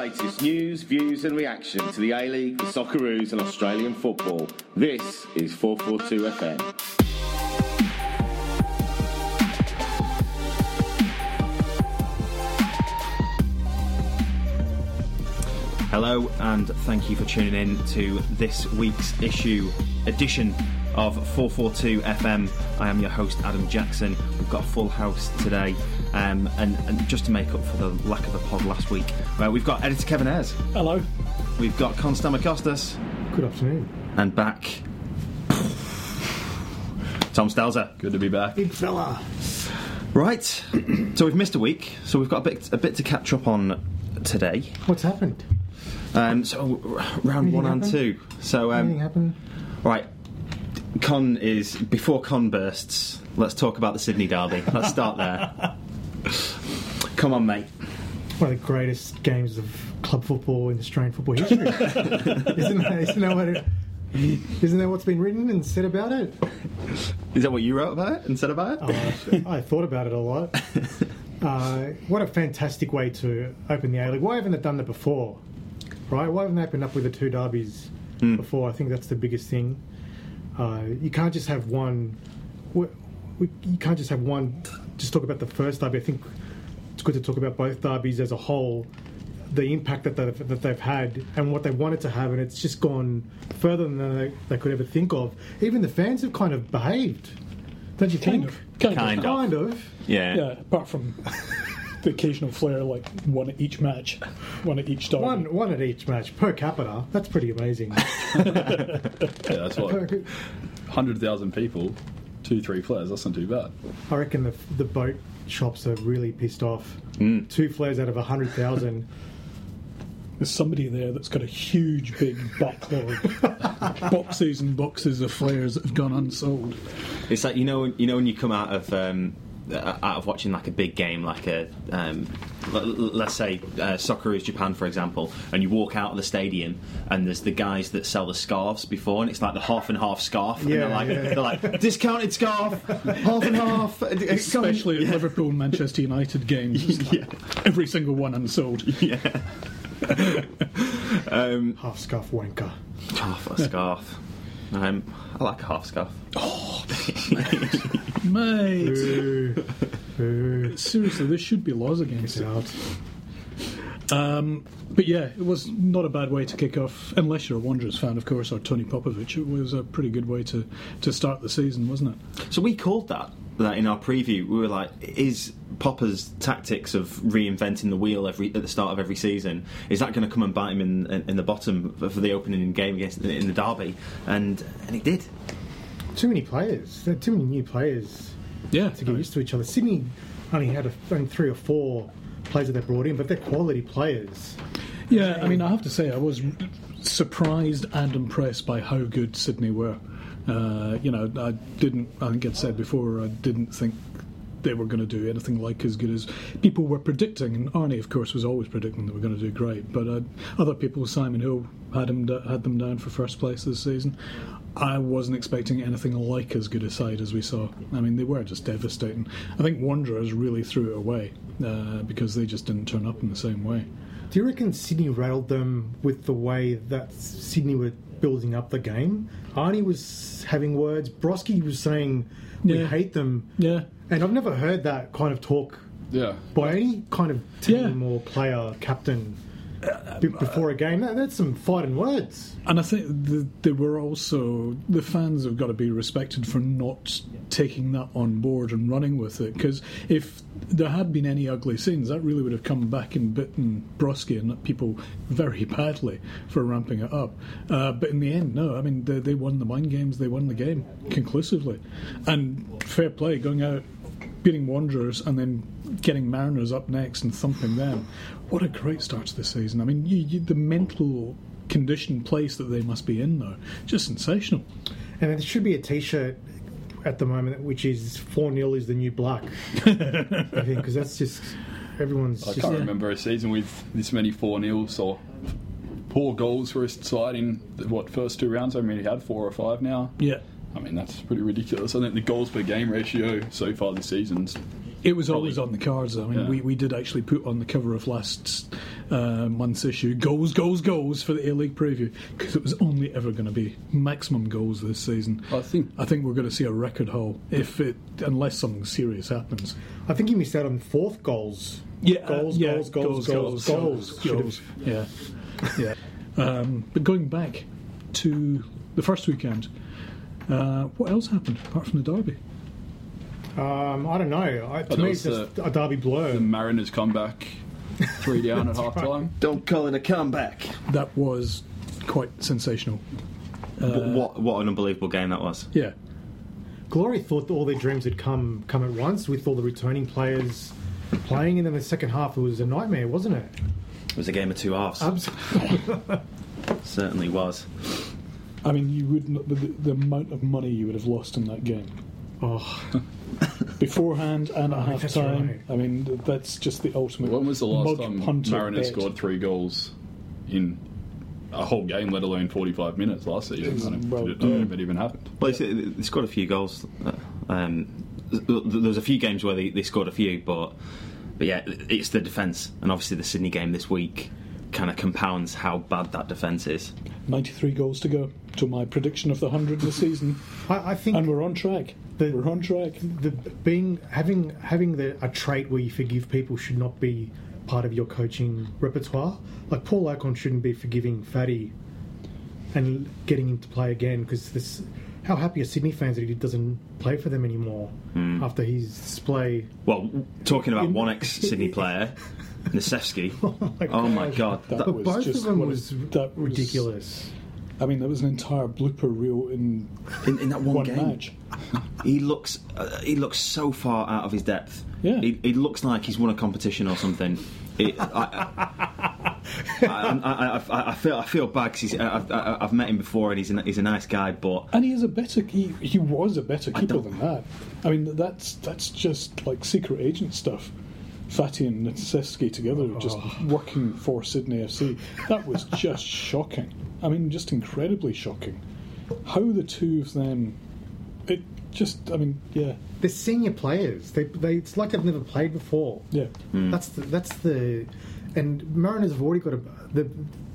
latest news, views, and reaction to the A League, the Socceroos, and Australian football. This is 442 FM. Hello, and thank you for tuning in to this week's issue edition of 442 FM. I am your host, Adam Jackson. We've got a full house today, um, and, and just to make up for the lack of a pod last week, uh, we've got editor Kevin Airs, Hello. we've got Con Stamocostas, Good afternoon. and back Tom Stelzer. Good to be back. Big fella. Right, so we've missed a week, so we've got a bit a bit to catch up on today. What's happened? Um, so r- round Anything one and two. So um, Anything happened? Right. Con is before con bursts. Let's talk about the Sydney Derby. Let's start there. Come on, mate. One of the greatest games of club football in Australian football history. isn't, that, isn't, that what it, isn't that what's been written and said about it? Is that what you wrote about it and said about it? Oh, I thought about it a lot. Uh, what a fantastic way to open the A League. Why haven't they done that before? Right? Why haven't they opened up with the two derbies before? I think that's the biggest thing. Uh, you can't just have one. We, we, you can't just have one. Just talk about the first derby. I think it's good to talk about both derbies as a whole. The impact that they've, that they've had and what they wanted to have, and it's just gone further than they, they could ever think of. Even the fans have kind of behaved, don't you Kind think? of. Kind, Kind of. of. Kind of. Yeah. Yeah, apart from the occasional flair, like one at each match, one at each derby. One, one at each match per capita. That's pretty amazing. Yeah, that's what. 100,000 people, two, three flares. That's not too bad. I reckon the, the boat shops are really pissed off. Two flares out of a hundred thousand. There's somebody there that's got a huge, big backlog, boxes and boxes of flares that have gone unsold. It's like you know, you know when you come out of um, out of watching like a big game, like a um, l- let's say uh, Socceroos Japan, for example, and you walk out of the stadium and there's the guys that sell the scarves before, and it's like the half and half scarf, and Yeah, they're like yeah. they're like discounted scarf, half and half, Especially at Liverpool and Manchester United games. Like Every single one unsold. yeah. um, Half scarf wanker. half a scarf. Um, I like a half scarf. Mate, Boo. Boo. seriously, there should be laws against Get it. out. Um, but yeah, it was not a bad way to kick off, unless you're a Wanderers fan, of course, or Tony Popovic. It was a pretty good way to, to start the season, wasn't it? So we called that that in our preview. We were like, is Popper's tactics of reinventing the wheel every at the start of every season is that going to come and bite him in, in, in the bottom for the opening game against in the derby? And and he did. Too many players. There are too many new players Yeah. to get used to each other. Sydney only had a, only three or four players that they brought in, but they're quality players. Yeah, I mean, I have to say, I was surprised and impressed by how good Sydney were. Uh, you know, I didn't, I think I'd said before, I didn't think they were going to do anything like as good as people were predicting. And Arnie, of course, was always predicting they were going to do great. But uh, other people, Simon Hill, had, him, had them down for first place this season. I wasn't expecting anything like as good a side as we saw. I mean, they were just devastating. I think Wanderers really threw it away uh, because they just didn't turn up in the same way. Do you reckon Sydney rattled them with the way that Sydney were building up the game? Arnie was having words. Brosque was saying, "We Yeah. hate them," Yeah, and I've never heard that kind of talk Yeah. by any kind of team Yeah. or player, captain, be- before a game. That, that's some fighting words. And I think the, they were also the fans have got to be respected for not taking that on board and running with it. Because if there had been any ugly scenes, that really would have come back and bitten Brosque and people very badly for ramping it up. Uh, but in the end, no. I mean, they, they won the mind games. They won the game conclusively, and fair play going out. Beating Wanderers and then getting Mariners up next and thumping them. What a great start to the season. I mean, you, you, the mental condition place that they must be in now. Just sensational. And there should be a T-shirt at the moment which is four 0 is the new black. I think because that's just everyone's I just can't remember a season with this many 4 nils or poor goals for a side in what first two rounds. I mean, he had four or five now. Yeah. I mean, that's pretty ridiculous. I think the goals per game ratio so far this season's It was always on the cards. I mean, Yeah. we, we did actually put on the cover of last uh, month's issue goals, goals, goals for the A League preview because it was only ever going to be maximum goals this season. I think I think we're going to see a record haul if it, unless something serious happens. I think you missed out on fourth goals. Yeah, Goals, yeah, goals, goals, goals, goals. Should have- goals. Yeah, yeah. Um, but going back to the first weekend, uh, what else happened apart from the derby? Um, I don't know. I, to there me, it's just the- a derby blur. the Mariners come back three down at half time. Don't call it a comeback. That was quite sensational. what what an unbelievable game that was. Yeah, Glory thought that all their dreams had come come at once with all the returning players playing, and then the second half it was a nightmare, wasn't it? It was a game of two halves. Absolutely. Certainly was. I mean, you wouldn't the, the amount of money you would have lost in that game Oh, beforehand and at half time. right. I mean, that's just the ultimate. When was the last mug time punter Mariners bet. scored three goals in a whole game, let alone 45 minutes last season? I don't, Well, I don't know if it even happened. Well, they they scored a few goals. Uh, Um, th- there was a few games where they, they scored a few, but but yeah, it's the defence, and obviously the Sydney game this week kind of compounds how bad that defence is. 93 goals to go to my prediction of the 100 this season. I, I think And we're on track. The- we're on track. the being having having the a trait where you forgive people should not be part of your coaching repertoire. Like Paul Okon shouldn't be forgiving Fatty and getting him to play again because this. How happy are Sydney fans that he doesn't play for them anymore hmm. after his display? Well, talking about one ex Sydney player, Necevski. oh my oh god, That that- was both just of them what was it- that was- ridiculous. I mean, there was an entire blooper reel in in, in that one, one game, match. he looks uh, he looks so far out of his depth. Yeah. he, he looks like he's won a competition or something. It, I, I, I, I, feel I feel bad because I've, I've met him before and he's a, he's a nice guy, but And he is a better. He, he was a better keeper than that. I mean, that's that's just like secret agent stuff. Fatty and Necevski together, just oh. working for Sydney FC. That was just shocking. I mean, just incredibly shocking. How the two of them. It just. I mean, yeah, They're senior players. They, they it's like they've never played before. yeah. Hmm. That's the, that's the and Mariners have already got a the,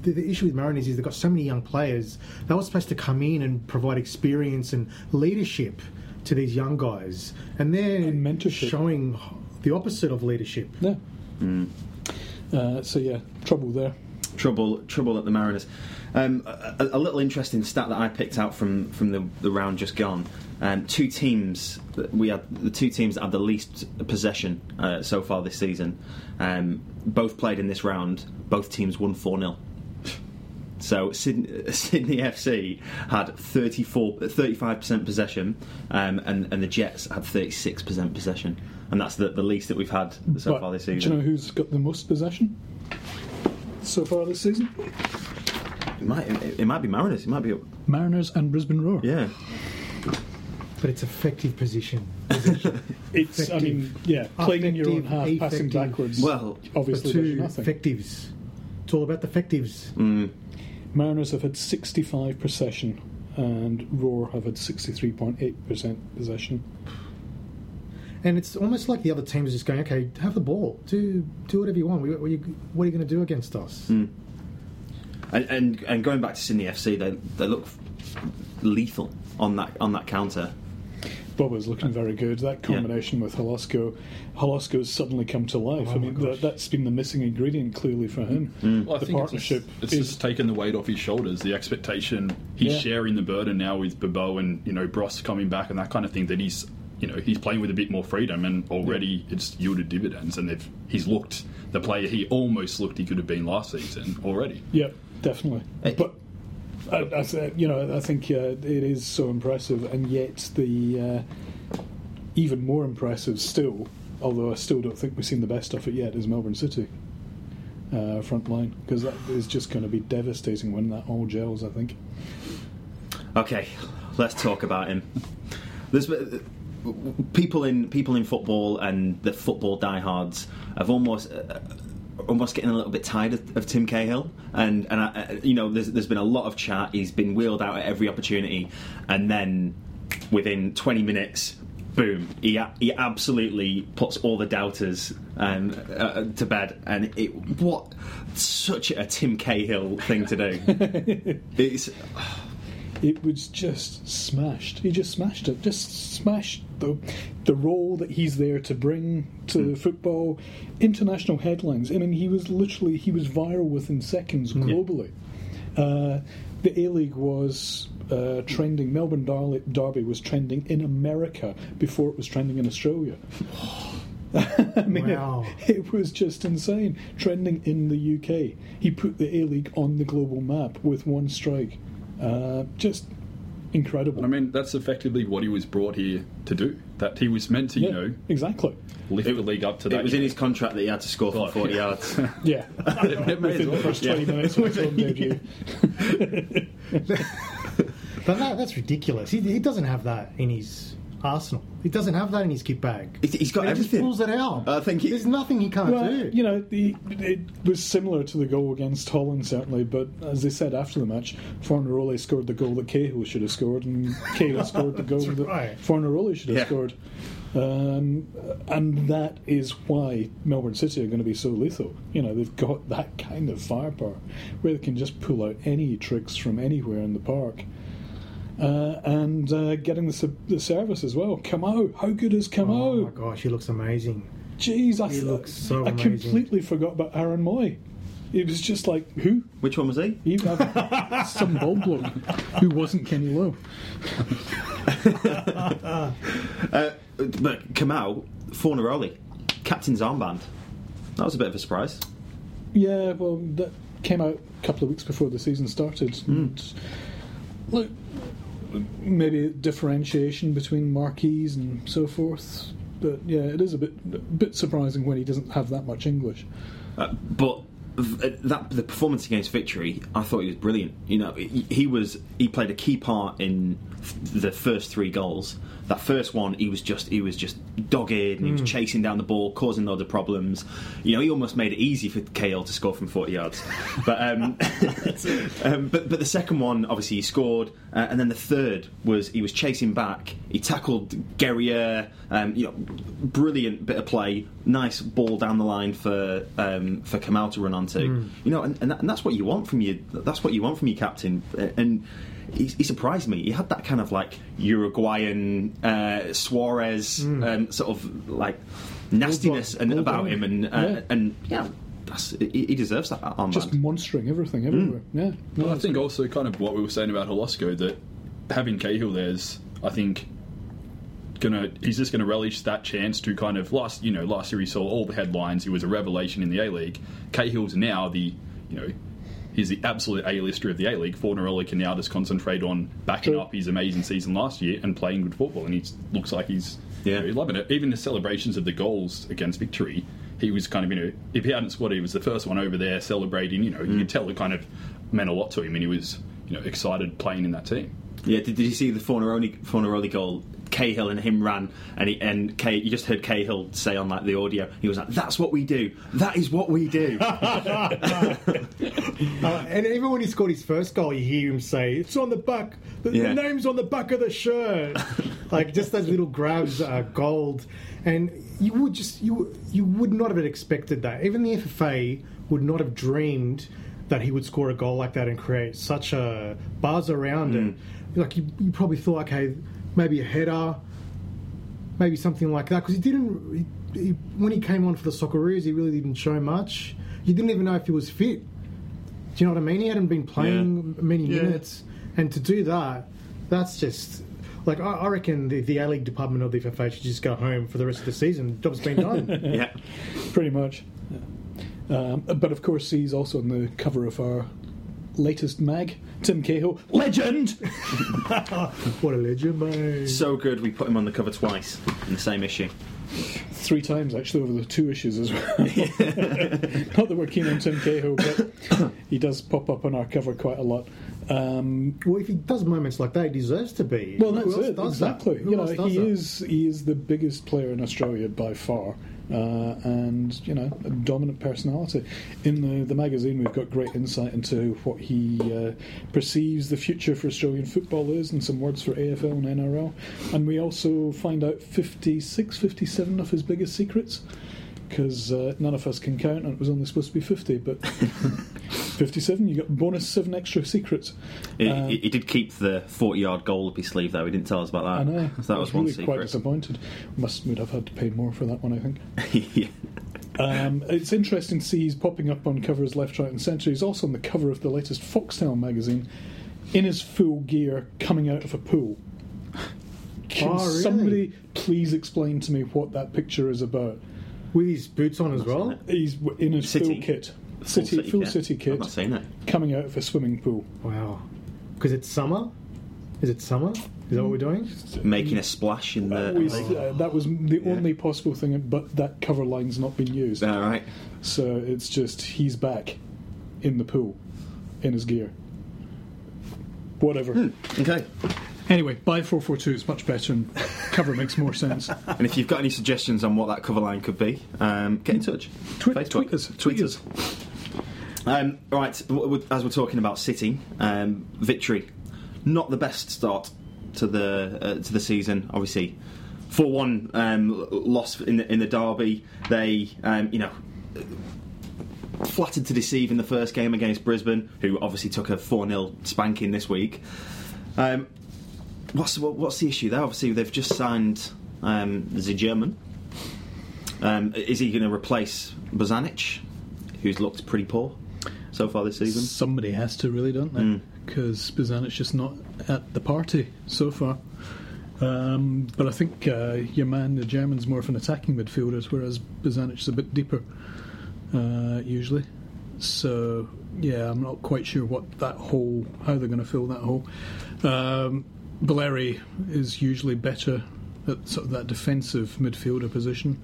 the the issue with Mariners is they've got so many young players. They were supposed to come in and provide experience and leadership to these young guys, and they're And mentorship. showing the opposite of leadership. Yeah. Uh, so yeah, trouble there. trouble trouble at the Mariners. Um, a, a little interesting stat that I picked out from from the, the round just gone. Um, two teams that we had the two teams that had the least possession uh, so far this season. Um, both played in this round. Both teams won four 0 So Sydney, Sydney FC had 34, 35% possession, um, and, and the Jets had 36% possession, and that's the, the least that we've had so But far this season. do you know who's got the most possession so far this season? it, might, it, it might be Mariners. It might be Mariners and Brisbane Roar. yeah. But it's effective position. It's, I mean, yeah, playing in your own half, Effective, passing backwards. Well, The obviously two does nothing. effectives. It's all about the effectives. Mm. Mariners have had 65 possession, and Roar have had 63.8% possession. And it's almost like the other team is just going, okay, have the ball, do do whatever you want. What are you, you going to do against us? Hmm. And, and and going back to Sydney FC, they they look lethal on that on that counter. Bobo's looking very good. That combination with Holosko, Holosko's suddenly come to life. Oh I Oh my mean, gosh. that, that's been the missing ingredient clearly for him. Hmm. Well, I The think partnership it's, just, it's is- just taken the weight off his shoulders. The expectation he's Yeah. sharing the burden now with Bobo and you know Bross coming back and that kind of thing. That he's you know he's playing with a bit more freedom and already it's yielded dividends. And they've he's looked the player he almost looked he could have been last season already. Yeah, definitely. Eh. But I, I, you know, I think uh, it is so impressive, and yet the uh, even more impressive still, although I still don't think we've seen the best of it yet, is Melbourne City uh, front line because that is just going to be devastating when that all gels. I think. Okay, let's talk about him. There's uh, people in people in football and the football diehards have almost. Uh, Almost getting a little bit tired of, of Tim Cahill, and and I, uh, you know, there's there's been a lot of chat. He's been wheeled out at every opportunity, and then within 20 minutes, boom, he, he absolutely puts all the doubters um, uh, to bed. And it, what such a Tim Cahill thing to do. it's it was just smashed. He just smashed it. Just smashed the the role that he's there to bring to football. International headlines. I mean, he was literally he was viral within seconds globally. Uh, the A League was uh, trending. Melbourne Dar- Derby was trending in America before it was trending in Australia. I mean, Wow. it, it was just insane. Trending in the UK. He put the A League on the global map with one strike. Uh, just incredible. I mean, that's effectively what he was brought here to do. That he was meant to, you yeah, know, exactly. lift the league up to that. it was in his contract that he had to score from Oh, 40 yeah. yards. Yeah, It may as the first 20 minutes of his own debut. But that, that's ridiculous. He, he doesn't have that in his arsenal. He doesn't have that in his kit bag. He's- he's got And he everything. Just pulls it out. I think he- there's nothing he can't Well, do. you know, the, it was similar to the goal against Holland, certainly, but as they said after the match, Fornaroli scored the goal that Cahill should have scored, and Cahill scored the goal That's that right. Fornaroli should have Yeah. scored. Um, and that is why Melbourne City are going to be so lethal. You know, they've got that kind of firepower where they can just pull out any tricks from anywhere in the park. Uh, and uh, getting the, the service as well. Camo, how good is oh Camo? my gosh, he looks amazing. Jeez, I, He looks so I amazing. I completely forgot about Aaron Mooy. It was just like, who? Which one was he? He some bald bloke who wasn't Kenny Lowe. Uh, but Kamau, Fornaroli, captain's armband. That was a bit of a surprise. Yeah, well, that came out a couple of weeks before the season started. And look, maybe differentiation between marquees and so forth. But yeah, it is a bit a bit surprising when he doesn't have that much English. Uh, but that the performance against Victory, I thought he was brilliant. You know, he was he played a key part in the first three goals. That first one, he was just he was just dogged and he was chasing down the ball, causing loads of problems. You know, he almost made it easy for KL to score from forty yards. But um, um, but but the second one, obviously, he scored, uh, and then the third was he was chasing back. He tackled Geria. Um, you know, brilliant bit of play. Nice ball down the line for um, for Kamau to run onto. You know, and, and, that, and that's what you want from you. That's what you want from your captain. And he, he surprised me. He had that kind of like Uruguayan uh, Suarez um, sort of like nastiness and, Bulldog. about him, and uh, Yeah. and yeah, that's he, he deserves that armband. Just monstering everything everywhere. Yeah, no, Well, I think great. also kind of what we were saying about Holosko that having Cahill there's, I think, gonna he's just gonna relish that chance to kind of last you know last year he saw all the headlines. He was a revelation in the A League. Cahill's now the you know. He's the absolute A-lister of the A-League. Fornaroli can now just concentrate on backing True. up his amazing season last year and playing good football, and he looks like he's Yeah. you know, loving it. Even the celebrations of the goals against Victory, he was kind of you know if he hadn't scored, he was the first one over there celebrating. You know, you mm. could tell it kind of meant a lot to him, and he was you know excited playing in that team. Yeah, did, did you see the Fornaroli, Fornaroli goal? Cahill and him ran, and he, and Cah you just heard Cahill say on like the audio, he was like, "That's what we do. That is what we do." Uh, and even when he scored his first goal, you hear him say, "It's on the back. The, Yeah. the name's on the back of the shirt." like just those little grabs are gold, and you would just you you would not have expected that. Even the FFA would not have dreamed that he would score a goal like that and create such a buzz around it. Like you, you probably thought, okay, maybe a header, maybe something like that, because he didn't. He, he, when he came on for the Socceroos, he really didn't show much. You didn't even know if he was fit. Do you know what I mean? He hadn't been playing many Yeah. minutes, and to do that, that's just like I, I reckon the, the A League department of the FFA should just go home for the rest of the season. Job's been done. yeah, pretty much. Um, but of course, he's also on the cover of our latest mag, Tim Cahill, legend. what a legend, mate! so good. We put him on the cover twice in the same issue. Three times actually over the two issues as well. Not that we're keen on Tim Cahill, but he does pop up on our cover quite a lot. Um, Well, if he does moments like that, he deserves to be. well, Who that's else it does that? exactly. Who You know, else does he that? is he is the biggest player in Australia by far, uh, and you know, a dominant personality. In the the magazine, we've got great insight into what he uh, perceives the future for Australian football is, and some words for AFL and NRL. And we also find out 56, 57 of his biggest secrets. Because uh, none of us can count, and it was only supposed to be 50, but 57, you got bonus seven extra secrets. He, Um, he- he did keep the 40 yard goal up his sleeve, though. He didn't tell us about that. I know. So that I was, one really quite secret. disappointed. Must would have had to pay more for that one, I think. yeah. Um, it's interesting to see he's popping up on covers left, right, and centre. He's also on the cover of the latest Foxtel magazine, in his full gear, coming out of a pool. Can Oh, really? somebody please explain to me what that picture is about? With his boots on as well. He's in a City. full kit, Full city, city full kit. city I've kit, not seen it. coming out of a swimming pool. Wow, because it's summer. Is it summer? Is that what we're doing? Making a splash in the. We- uh, that was the only possible thing, but that cover line's not been used. All right. So it's just he's back in the pool in his gear. Whatever. Okay. Anyway, buy 442, it's much better and cover makes more sense. And if you've got any suggestions on what that cover line could be, um, get in touch. Facebook. tweet us, tweet us. Um, right, as we're talking about City, um, victory, not the best start to the uh, to the season. Obviously, four one um, loss in the in the derby. They, um, you know. Flattered to deceive in the first game against Brisbane, who obviously took a 4 0 spanking this week. Um, what's what, what's the issue there? Obviously, they've just signed um, the German. Um, is he going to replace Bozanic, who's looked pretty poor so far this season? Somebody has to, really, don't they? Because Bozanic's just not at the party so far. Um, but I think uh, your man, the German's more of an attacking midfielder, whereas Bozanic's a bit deeper, uh, usually. So, yeah, I'm not quite sure what that hole, how they're going to fill that hole. Um, Valeri is usually better at sort of that defensive midfielder position.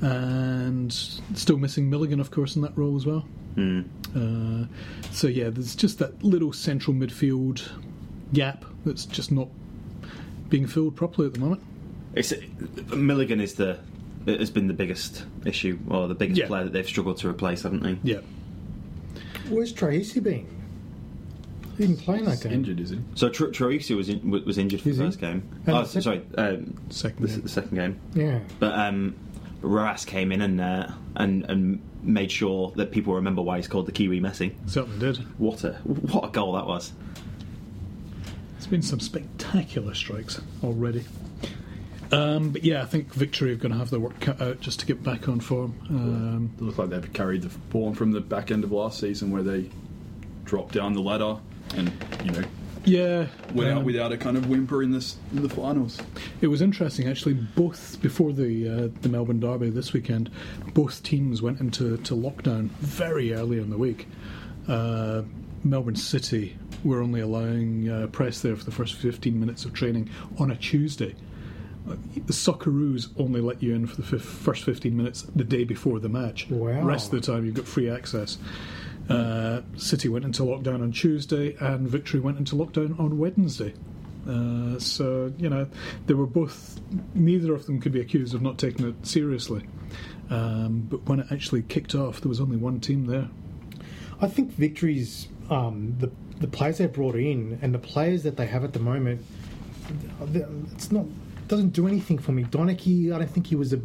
And still missing Milligan, of course, in that role as well. Uh, so yeah, there's just that little central midfield gap that's just not being filled properly at the moment. It's, Milligan is the has been the biggest issue, or the biggest Yeah. player that they've struggled to replace, haven't they? Yeah, Where's Troisi been? He didn't play in that game. Injured, is he? So Tr- Troisi was in, was injured for Is the he? first game. And oh, the sec- sorry, um, Second the, game. the second game. Yeah. But um, Rojas came in and uh, and and made sure that people remember why he's called the Kiwi Messi. certainly did. What a what a goal that was! There's been some spectacular strikes already. Um, but yeah, I think Victory are going to have their work cut out just to get back on form. Um, They look like they've carried the form from the back end of last season where they dropped down the ladder and, you know, yeah, went out um, without a kind of whimper in, this, in the finals. It was interesting actually. Both before the uh, the Melbourne Derby this weekend, both teams went into to lockdown very early in the week. Uh, Melbourne City were only allowing uh, press there for the first 15 minutes of training on a Tuesday. Uh, The Socceroos only let you in for the fif- first 15 minutes the day before the match. Wow. Rest of the time you've got free access. Uh, City went into lockdown on Tuesday, and Victory went into lockdown on Wednesday. Uh, so you know they were both. Neither of them could be accused of not taking it seriously. Um, but when it actually kicked off, there was only one team there. I think Victory's um, the the players they brought in and the players that they have at the moment. It's not doesn't do anything for me. Donachie, I don't think he was a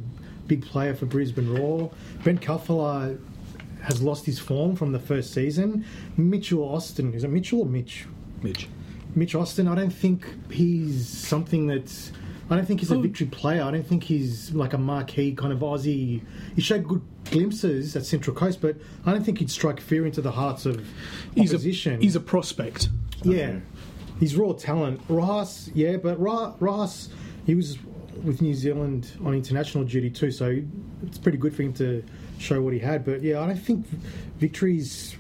big player for Brisbane Roar. Ben Khalfallah has lost his form from the first season. Mitchell Austin is it Mitchell or Mitch? Midge. Mitch Austin, I don't think he's something that's. I don't think he's a victory player. I don't think he's like a marquee kind of Aussie. He showed good glimpses at Central Coast, but I don't think he'd strike fear into the hearts of He's opposition. a he's a prospect. yeah, he's raw talent. Rojas, yeah, but Ra- Rojas, he was with New Zealand on international duty too, so it's pretty good for him to show what he had. But yeah, I don't think victories.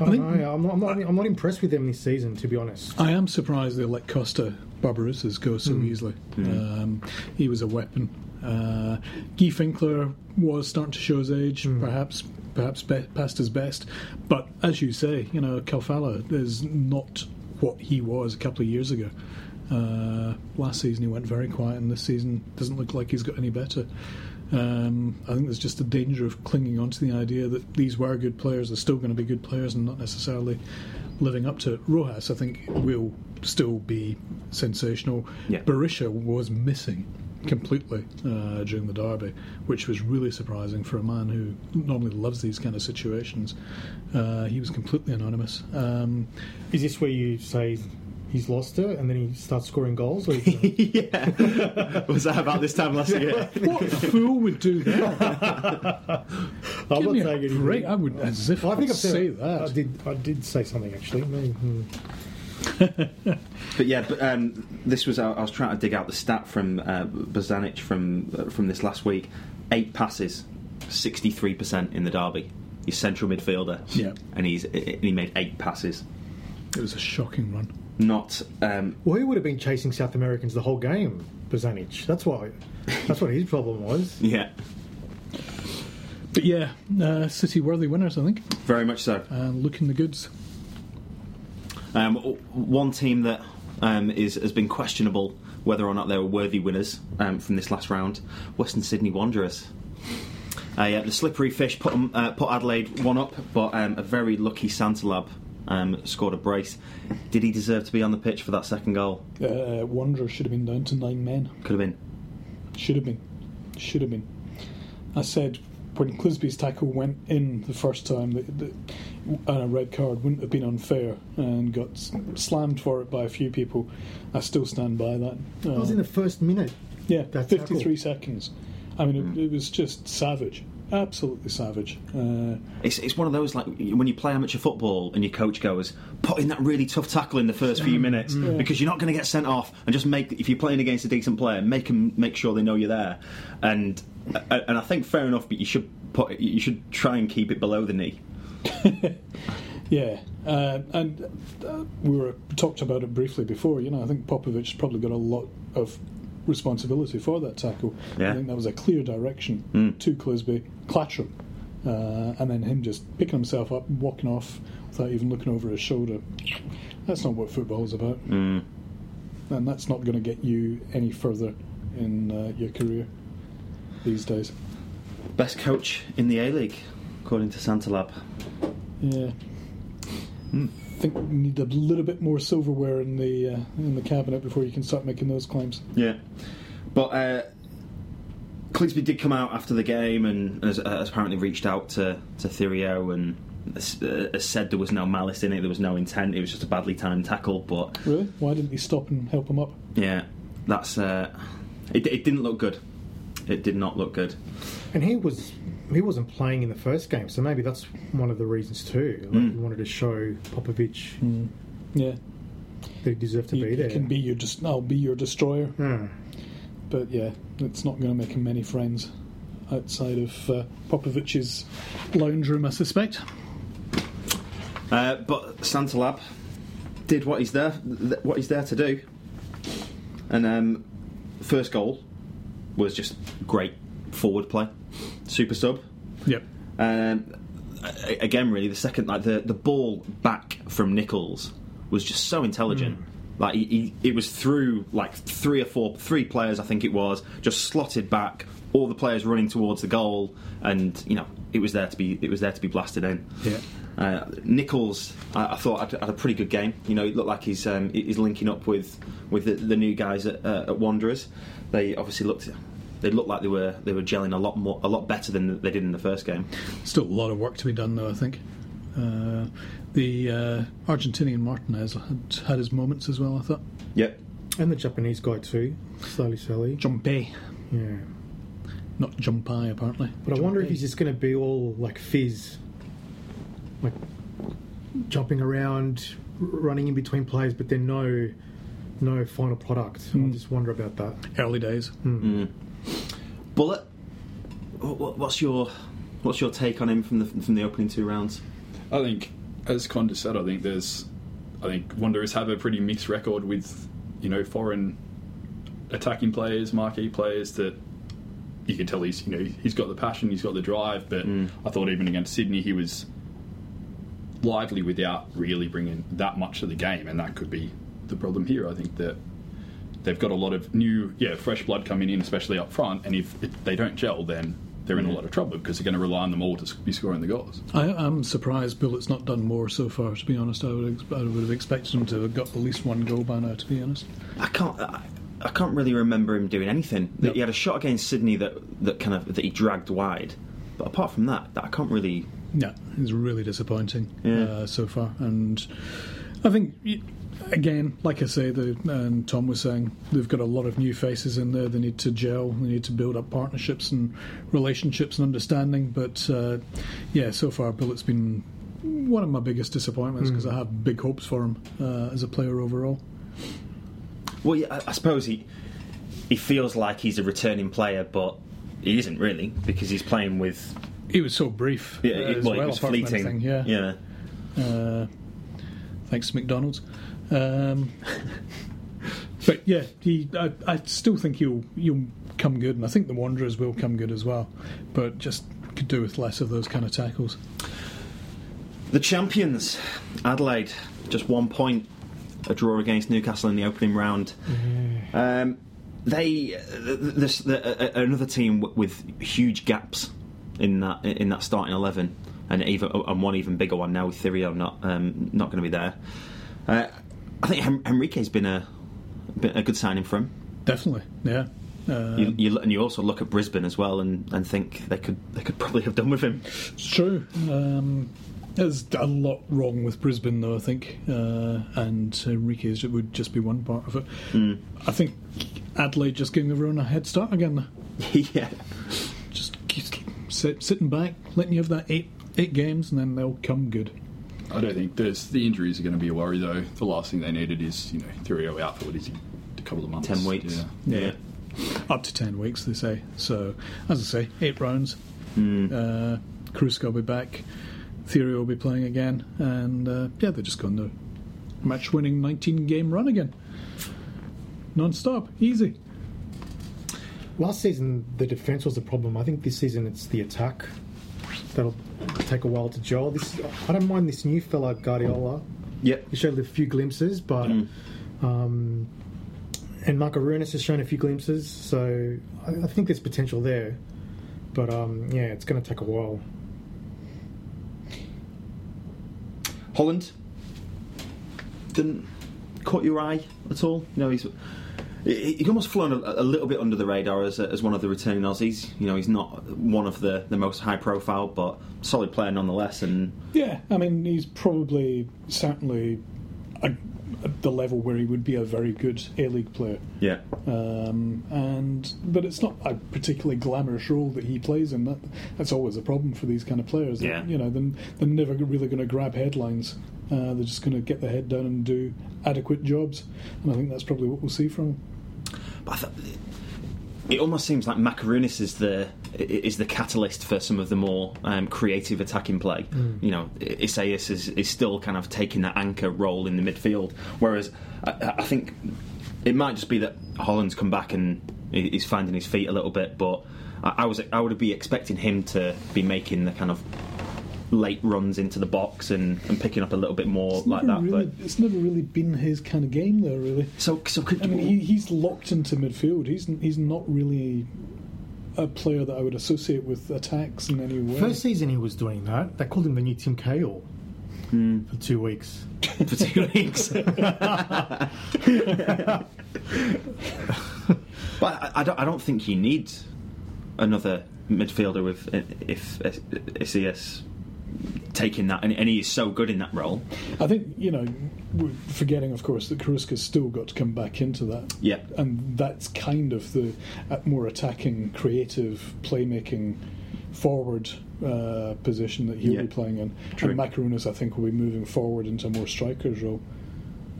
I don't think- know. I'm not, I'm, not, I'm not impressed with them this season, to be honest. I am surprised they let Kosta Barbarouses go so easily. Um, he was a weapon. Uh, Gui Finkler was starting to show his age, perhaps perhaps be- past his best. But as you say, you know, Khalfallah is not what he was a couple of years ago. Uh, last season he went very quiet, and this season doesn't look like he's got any better. Um, I think there's just a danger of clinging on to the idea that these were good players, they're still going to be good players, and not necessarily living up to it. Rojas, I think, will still be sensational. Yeah. Berisha was missing completely uh, during the derby, which was really surprising for a man who normally loves these kind of situations. Uh, he was completely anonymous. Um, Is this where you say he's lost it and then he starts scoring goals? Or yeah. Was that about this time last year? what fool would do that? I'm Give not me saying a anything. break. I would, as if I think I'd I've said say it. that. I did. I did say something actually. Maybe, hmm. But yeah, but, um, this was I was trying to dig out the stat from uh, Bozanic from uh, from this last week. Eight passes, sixty three percent in the derby. He's central midfielder, Yeah. and he's and he made eight passes. It was a shocking run. Not um, Well, he would have been chasing South Americans the whole game, Bozanic. That's why. That's what his problem was. yeah, But yeah, uh, City worthy winners, I think, very much so. and looking the goods. Um, one team that um, is has been questionable whether or not they were worthy winners um, from this last round, Western Sydney Wanderers. Uh, yeah, the slippery fish put 'em- uh, put Adelaide one up, but um, a very lucky Santalab um, scored a brace. Did he deserve to be on the pitch for that second goal? Uh, Wanderers should have been down to nine men. Could have been. Should have been. Should have been. I said when Clisby's tackle went in the first time that, that a red card wouldn't have been unfair and got slammed for it by a few people. I still stand by that. That was Uh, in the first minute. yeah, that 53 tackle. seconds. I mean, it, it was just savage. Absolutely savage. Uh, It's, it's one of those like when you play amateur football and your coach goes put in that really tough tackle in the first few minutes because you're not going to get sent off and just make if you're playing against a decent player make them make sure they know you're there and and I think fair enough but you should put you should try and keep it below the knee Yeah, uh, and uh, we were talked about it briefly before. You know, I think Popovic probably got a lot of responsibility for that tackle. Yeah. I think that was a clear direction Mm. to Clisby, clutch him, uh, and then him just picking himself up and walking off without even looking over his shoulder. That's not what football is about, mm. and that's not going to get you any further in uh, your career these days. best coach in the A League according to Santalab Yeah. Hmm. I think we need a little bit more silverware in the uh, in the cabinet before you can start making those claims. Yeah, but uh, did come out after the game and has, has apparently reached out to to Thirio and uh, said there was no malice in it, there was no intent, it was just a badly timed tackle. But Really? Why didn't he stop and help him up? yeah, that's uh, it. It didn't look good. It did not look good. And he was he wasn't playing in the first game, so maybe that's one of the reasons too. Like Mm. He wanted to show Popovic Yeah, they deserve to he, be he there. can be your just. I'll be your destroyer. Hmm. But yeah, it's not going to make him many friends outside of uh, Popovic's lounge room, I suspect. Uh, but Santalab did what he's there th- what he's there to do, and um, first goal was just great forward play, super sub. Yep. Um, again, really, the second, like the, the ball back from Nichols was just so intelligent. Like he, he, it was through like three or four, three players, I think it was, just slotted back. All the players running towards the goal, and you know it was there to be, it was there to be blasted in. Yeah. Uh, Nichols, I, I thought had, had a pretty good game. You know, it looked like he's um, he's linking up with with the, the new guys at, uh, at Wanderers. They obviously looked they looked like they were they were gelling a lot more a lot better than they did in the first game. Still a lot of work to be done, though. I think. Uh, the uh, Argentinian Martinez had had his moments as well. I thought. Yep. And the Japanese guy too, slowly, slowly. Jumpé, Yeah. not Jumpai, apparently. But I wonder if he's just going to be all like fizz, like jumping around, running in between players, but then no, no final product. I just wonder about that. early days. Bulut. wh- wh- What's your what's your take on him from the from the opening two rounds? I think, as Con just said, I think there's, I think Wanderers have a pretty mixed record with, you know, foreign attacking players, marquee players that you can tell he's, you know, he's got the passion, he's got the drive. But mm. I thought even against Sydney, he was, lively without really bringing that much to the game, and that could be the problem here. I think that they've got a lot of new, yeah, fresh blood coming in, especially up front, and if, if they don't gel, then they're in a lot of trouble because they're going to rely on them all to be scoring the goals. I, I'm surprised Bulut's not done more so far. To be honest, I would ex- I would have expected him to have got at least one goal by now. To be honest, I can't. I, I can't really remember him doing anything. Nope. He had a shot against Sydney that, that kind of that he dragged wide, but apart from that, that I can't really. yeah, it's really disappointing Yeah. uh, so far. And I think y- again, like I say, the and Tom was saying, they've got a lot of new faces in there. They need to gel. They need to build up partnerships and relationships and understanding. But uh, yeah, so far, Bulut's been one of my biggest disappointments because I have big hopes for him uh, as a player overall. Well, yeah, I, suppose he he feels like he's a returning player, but he isn't really because he's playing with. He was so brief. Yeah, uh, it, well, well, it was fleeting. yeah. yeah. Uh, thanks to McDonald's. Um, but yeah, he, I, I still think he'll he'll come good, and I think the Wanderers will come good as well. But just could do with less of those kind of tackles. The champions, Adelaide, just one point, a draw against Newcastle in the opening round. Um, they, this, the, uh, another team w- with huge gaps in that in that starting eleven, and even and one even bigger one now with Thirio not um, not going to be there. Uh, I think Henrique's been a been a good signing for him. Definitely, yeah. Uh, You, you, and you also look at Brisbane as well, and, and think they could they could probably have done with him. It's true. Um, there's a lot wrong with Brisbane, though. I think, uh, and Enriquez would just be one part of it. I think Adelaide just giving everyone a head start again. yeah, Just keep sit, sitting back, letting you have that eight eight games, and then they'll come good. I don't think there's the injuries are going to be a worry though. The last thing they needed is you know Thurio out for what is he a couple of months, ten weeks. Yeah. Yeah. Up to ten weeks, they say. So, as I say, eight rounds. Uh, Carrusca will be back. Theory will be playing again, and uh, yeah, they're just going to match-winning 19-game run again, non-stop, easy. Last season, the defence was the problem. I think this season it's the attack that'll take a while to gel. This I don't mind this new fella Guardiola. Yep. He showed a few glimpses, but um, and Marco Runis has shown a few glimpses. So I, I think there's potential there. But um, yeah, it's going to take a while. Holland didn't caught your eye at all. You know, he's he- he's almost flown a, a little bit under the radar as, as one of the returning Aussies. You know, he's not one of the, the most high profile, but solid player nonetheless. And Yeah, I mean, he's probably certainly a, at the level where he would be a very good A-League player. yeah, um, and but it's not a particularly glamorous role that he plays in. That that's always a problem for these kind of players. Yeah. you know, then they're never really going to grab headlines. Uh, they're just going to get their head down and do adequate jobs, and I think that's probably what we'll see from him. but I th- it almost seems like Macaronis is the is the catalyst for some of the more um, creative attacking play. You know, Isaias is, is still kind of taking that anchor role in the midfield, whereas I, I think it might just be that Holland's come back and he's finding his feet a little bit. But I, I was I would be expecting him to be making the kind of late runs into the box and, and picking up a little bit more like that. really, But it's never really been his kind of game, though. Really, so so could I mean, he, he's locked into midfield. He's he's not really a player that I would associate with attacks in any way. First season he was doing that. They called him the new Tim Cahill hmm. for two weeks. for two weeks. but I, I don't. I don't think he needs another midfielder with if Isaias taking that, and, and he is so good in that role. I think you know, we're forgetting of course that Carrusca's still got to come back into that. Yeah. and that's kind of the uh, more attacking, creative, playmaking forward uh, position that he'll Yeah. be playing in. True. And Macaronis, I think, will be moving forward into a more striker's role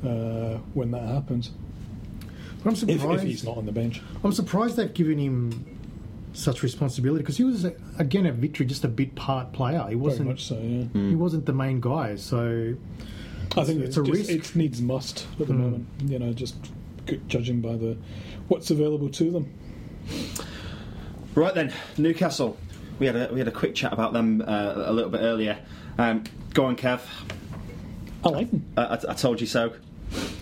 uh, when that happens. But I'm If, surprised. if he's not on the bench. I'm surprised they've given him such responsibility because he was again at victory just a bit part player. He wasn't. much so, yeah. Hmm. He wasn't the main guy. So I think It's it's, a just, risk. it needs must at the Mm. moment. You know, just judging by the what's available to them. Right then, Newcastle. We had a we had a quick chat about them uh, a little bit earlier. Um, go on, Kev. I like him. I, I, I told you so.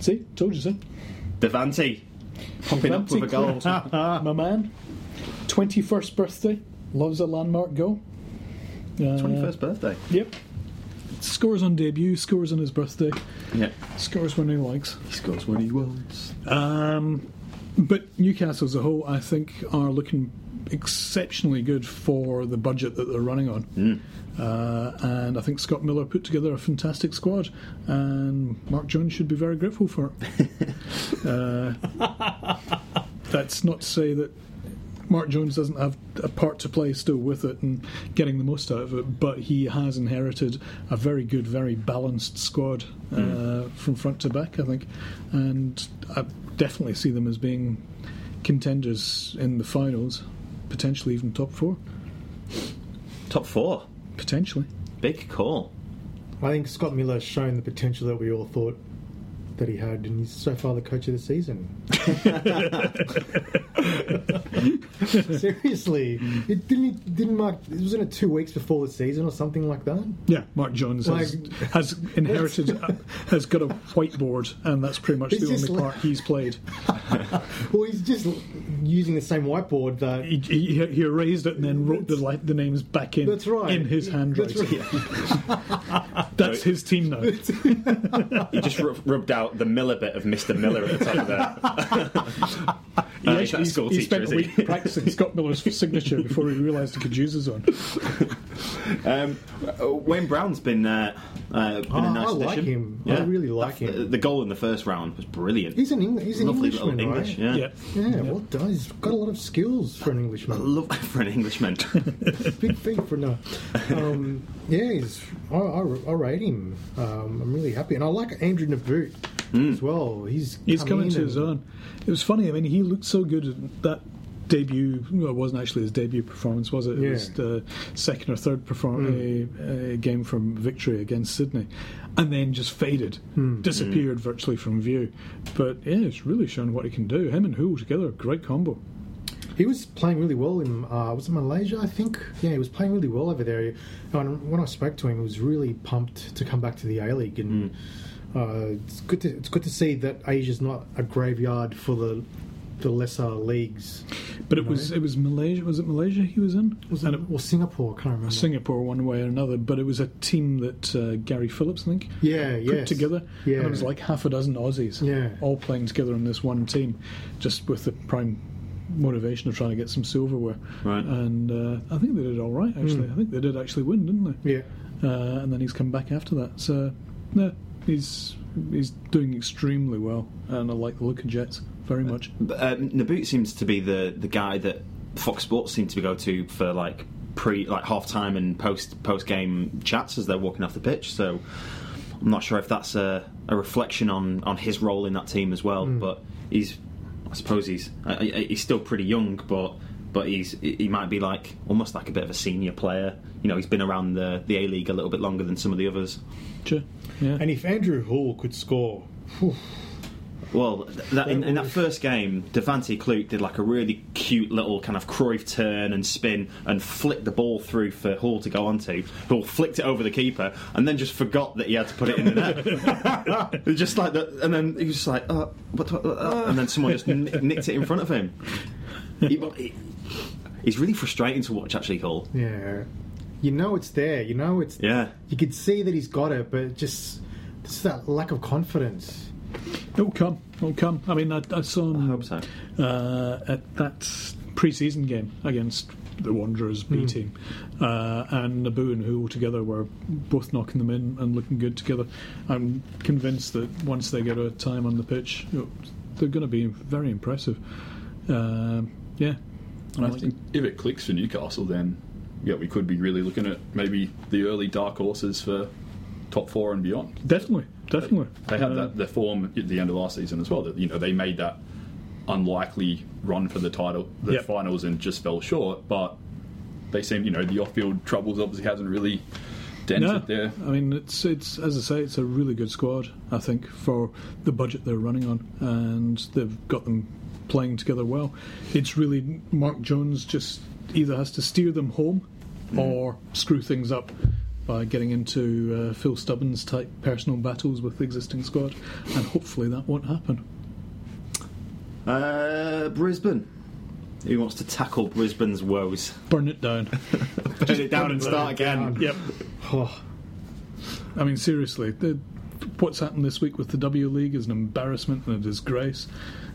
See, told you so. Devante popping up with a goal. My man. 21st birthday. Loves a landmark goal. Uh, Twenty first birthday. Yep. Scores on debut, scores on his birthday, Yeah, scores when he likes. he scores when he wants. Um, but Newcastle as a whole, I think, are looking exceptionally good for the budget that they're running on. Uh, and I think Scott Miller put together a fantastic squad, and Mark Jones should be very grateful for it. uh, that's not to say that Mark Jones doesn't have a part to play still with it and getting the most out of it, but he has inherited a very good, very balanced squad uh, from front to back, I think. And I definitely see them as being contenders in the finals, potentially even top four. Top four. Potentially. Big call. I think Scott Miller has shown the potential that we all thought that he had, and he's so far the coach of the season. Seriously, it didn't he, didn't Mark? Wasn't it two weeks before the season or something like that? Yeah, Mark Jones has, Like- has inherited, uh, has got a whiteboard, and that's pretty much the only like- part he's played. Well, he's just using the same whiteboard that. He, he, he erased it and then wrote the, li- the names back in That's right. in his That's handwriting. right. That's his team now. He just rub- rubbed out the Miller bit of Mr. Miller at the top of there. He, Uh, he's actually- a school he spent is a he? week practicing Scott Miller's signature before he realised he could use his own. Um, uh, Wayne Brown's been uh, uh, been Oh, a nice I like addition. him. I really like That- him. The goal in the first round was brilliant. He's an Eng- he's an Lovely Englishman, little English, right? yeah. Yeah. Yeah, well done. He's got a lot of skills for an I Englishman. love for an Englishman. Big feet for no. Um, yeah, he's. I, I, I rate him. Um, I'm really happy, and I like Andrew Naboot as well. He's He's coming to his own. It was funny. I mean, he looked so good at that debut. Well, it wasn't actually his debut performance, was it? It Yeah. was the second or third perform- uh, uh, game from victory against Sydney, and then just faded, disappeared virtually from view. But yeah, it's really shown what he can do. Him and Hoole together, great combo. He was playing really well in uh, was it Malaysia? I think. Yeah, he was playing really well over there. And when I spoke to him, he was really pumped to come back to the A League, and uh, it's good to it's good to see that Asia's not a graveyard for the the lesser leagues. But it was it was Malaysia. Was it Malaysia he was in? Was And it, or Singapore? I can't remember. Singapore one way or another, but it was a team that uh, Gary Phillips, I think, yeah, put yes. together. Yeah. And it was like half a dozen Aussies, Yeah. all playing together in this one team, just with the prime motivation of trying to get some silverware. Right. And uh, I think they did all right, actually. I think they did actually win, didn't they? Yeah. Uh, and then he's come back after that. So, no, he's he's doing extremely well, and I like the look of Jets very much. But, uh, Nabbout seems to be the, the guy that Fox Sports seem to be go to for like pre like half time and post post game chats as they're walking off the pitch. So I'm not sure if that's a, a reflection on, on his role in that team as well. But he's I suppose he's I, I- he's still pretty young, but but he's he might be like almost like a bit of a senior player. You know, he's been around the the A League a little bit longer than some of the others. Sure. Yeah. And if Andrew Hoole could score, whew, Well, that, in, in that first game, Devante Clut did like a really cute little kind of Cruyff turn and spin and flicked the ball through for Hoole to go onto. Hoole flicked it over the keeper and then just forgot that he had to put it in the net. Just like that, and then he was just like, uh, what, what, what, uh, and then someone just n- nicked it in front of him. He, he- he's really frustrating to watch, actually, Hoole. yeah, you know it's there. You know it's. Yeah. You could see that he's got it, but just just that lack of confidence. It'll come. It'll come. I mean, I, I saw him I hope so. uh, at that pre-season game against the Wanderers B team, uh, and Nabbout and Hoole together were both knocking them in and looking good together. I'm convinced that once they get a time on the pitch, they're going to be very impressive. Um yeah, And I like think if it clicks for Newcastle, then yeah, we could be really looking at maybe the early dark horses for top four and beyond. definitely, definitely. They had Uh, that the form at the end of last season as well. That you know they made that unlikely run for the title, the Yep. finals, and just fell short. But they seem, you know, the off-field troubles obviously hasn't really dented No, there. I mean it's it's as I say, it's a really good squad. I think for the budget they're running on, and they've got them playing together well. It's really Mark Jones just either has to steer them home or screw things up by getting into uh, Phil Stubbins type personal battles with the existing squad, and hopefully that won't happen. Uh, Brisbane. Who wants to tackle Brisbane's woes? Burn it down. Turn it down and start again. yep. Oh, I mean, seriously, the, what's happened this week with the W League is an embarrassment and a disgrace.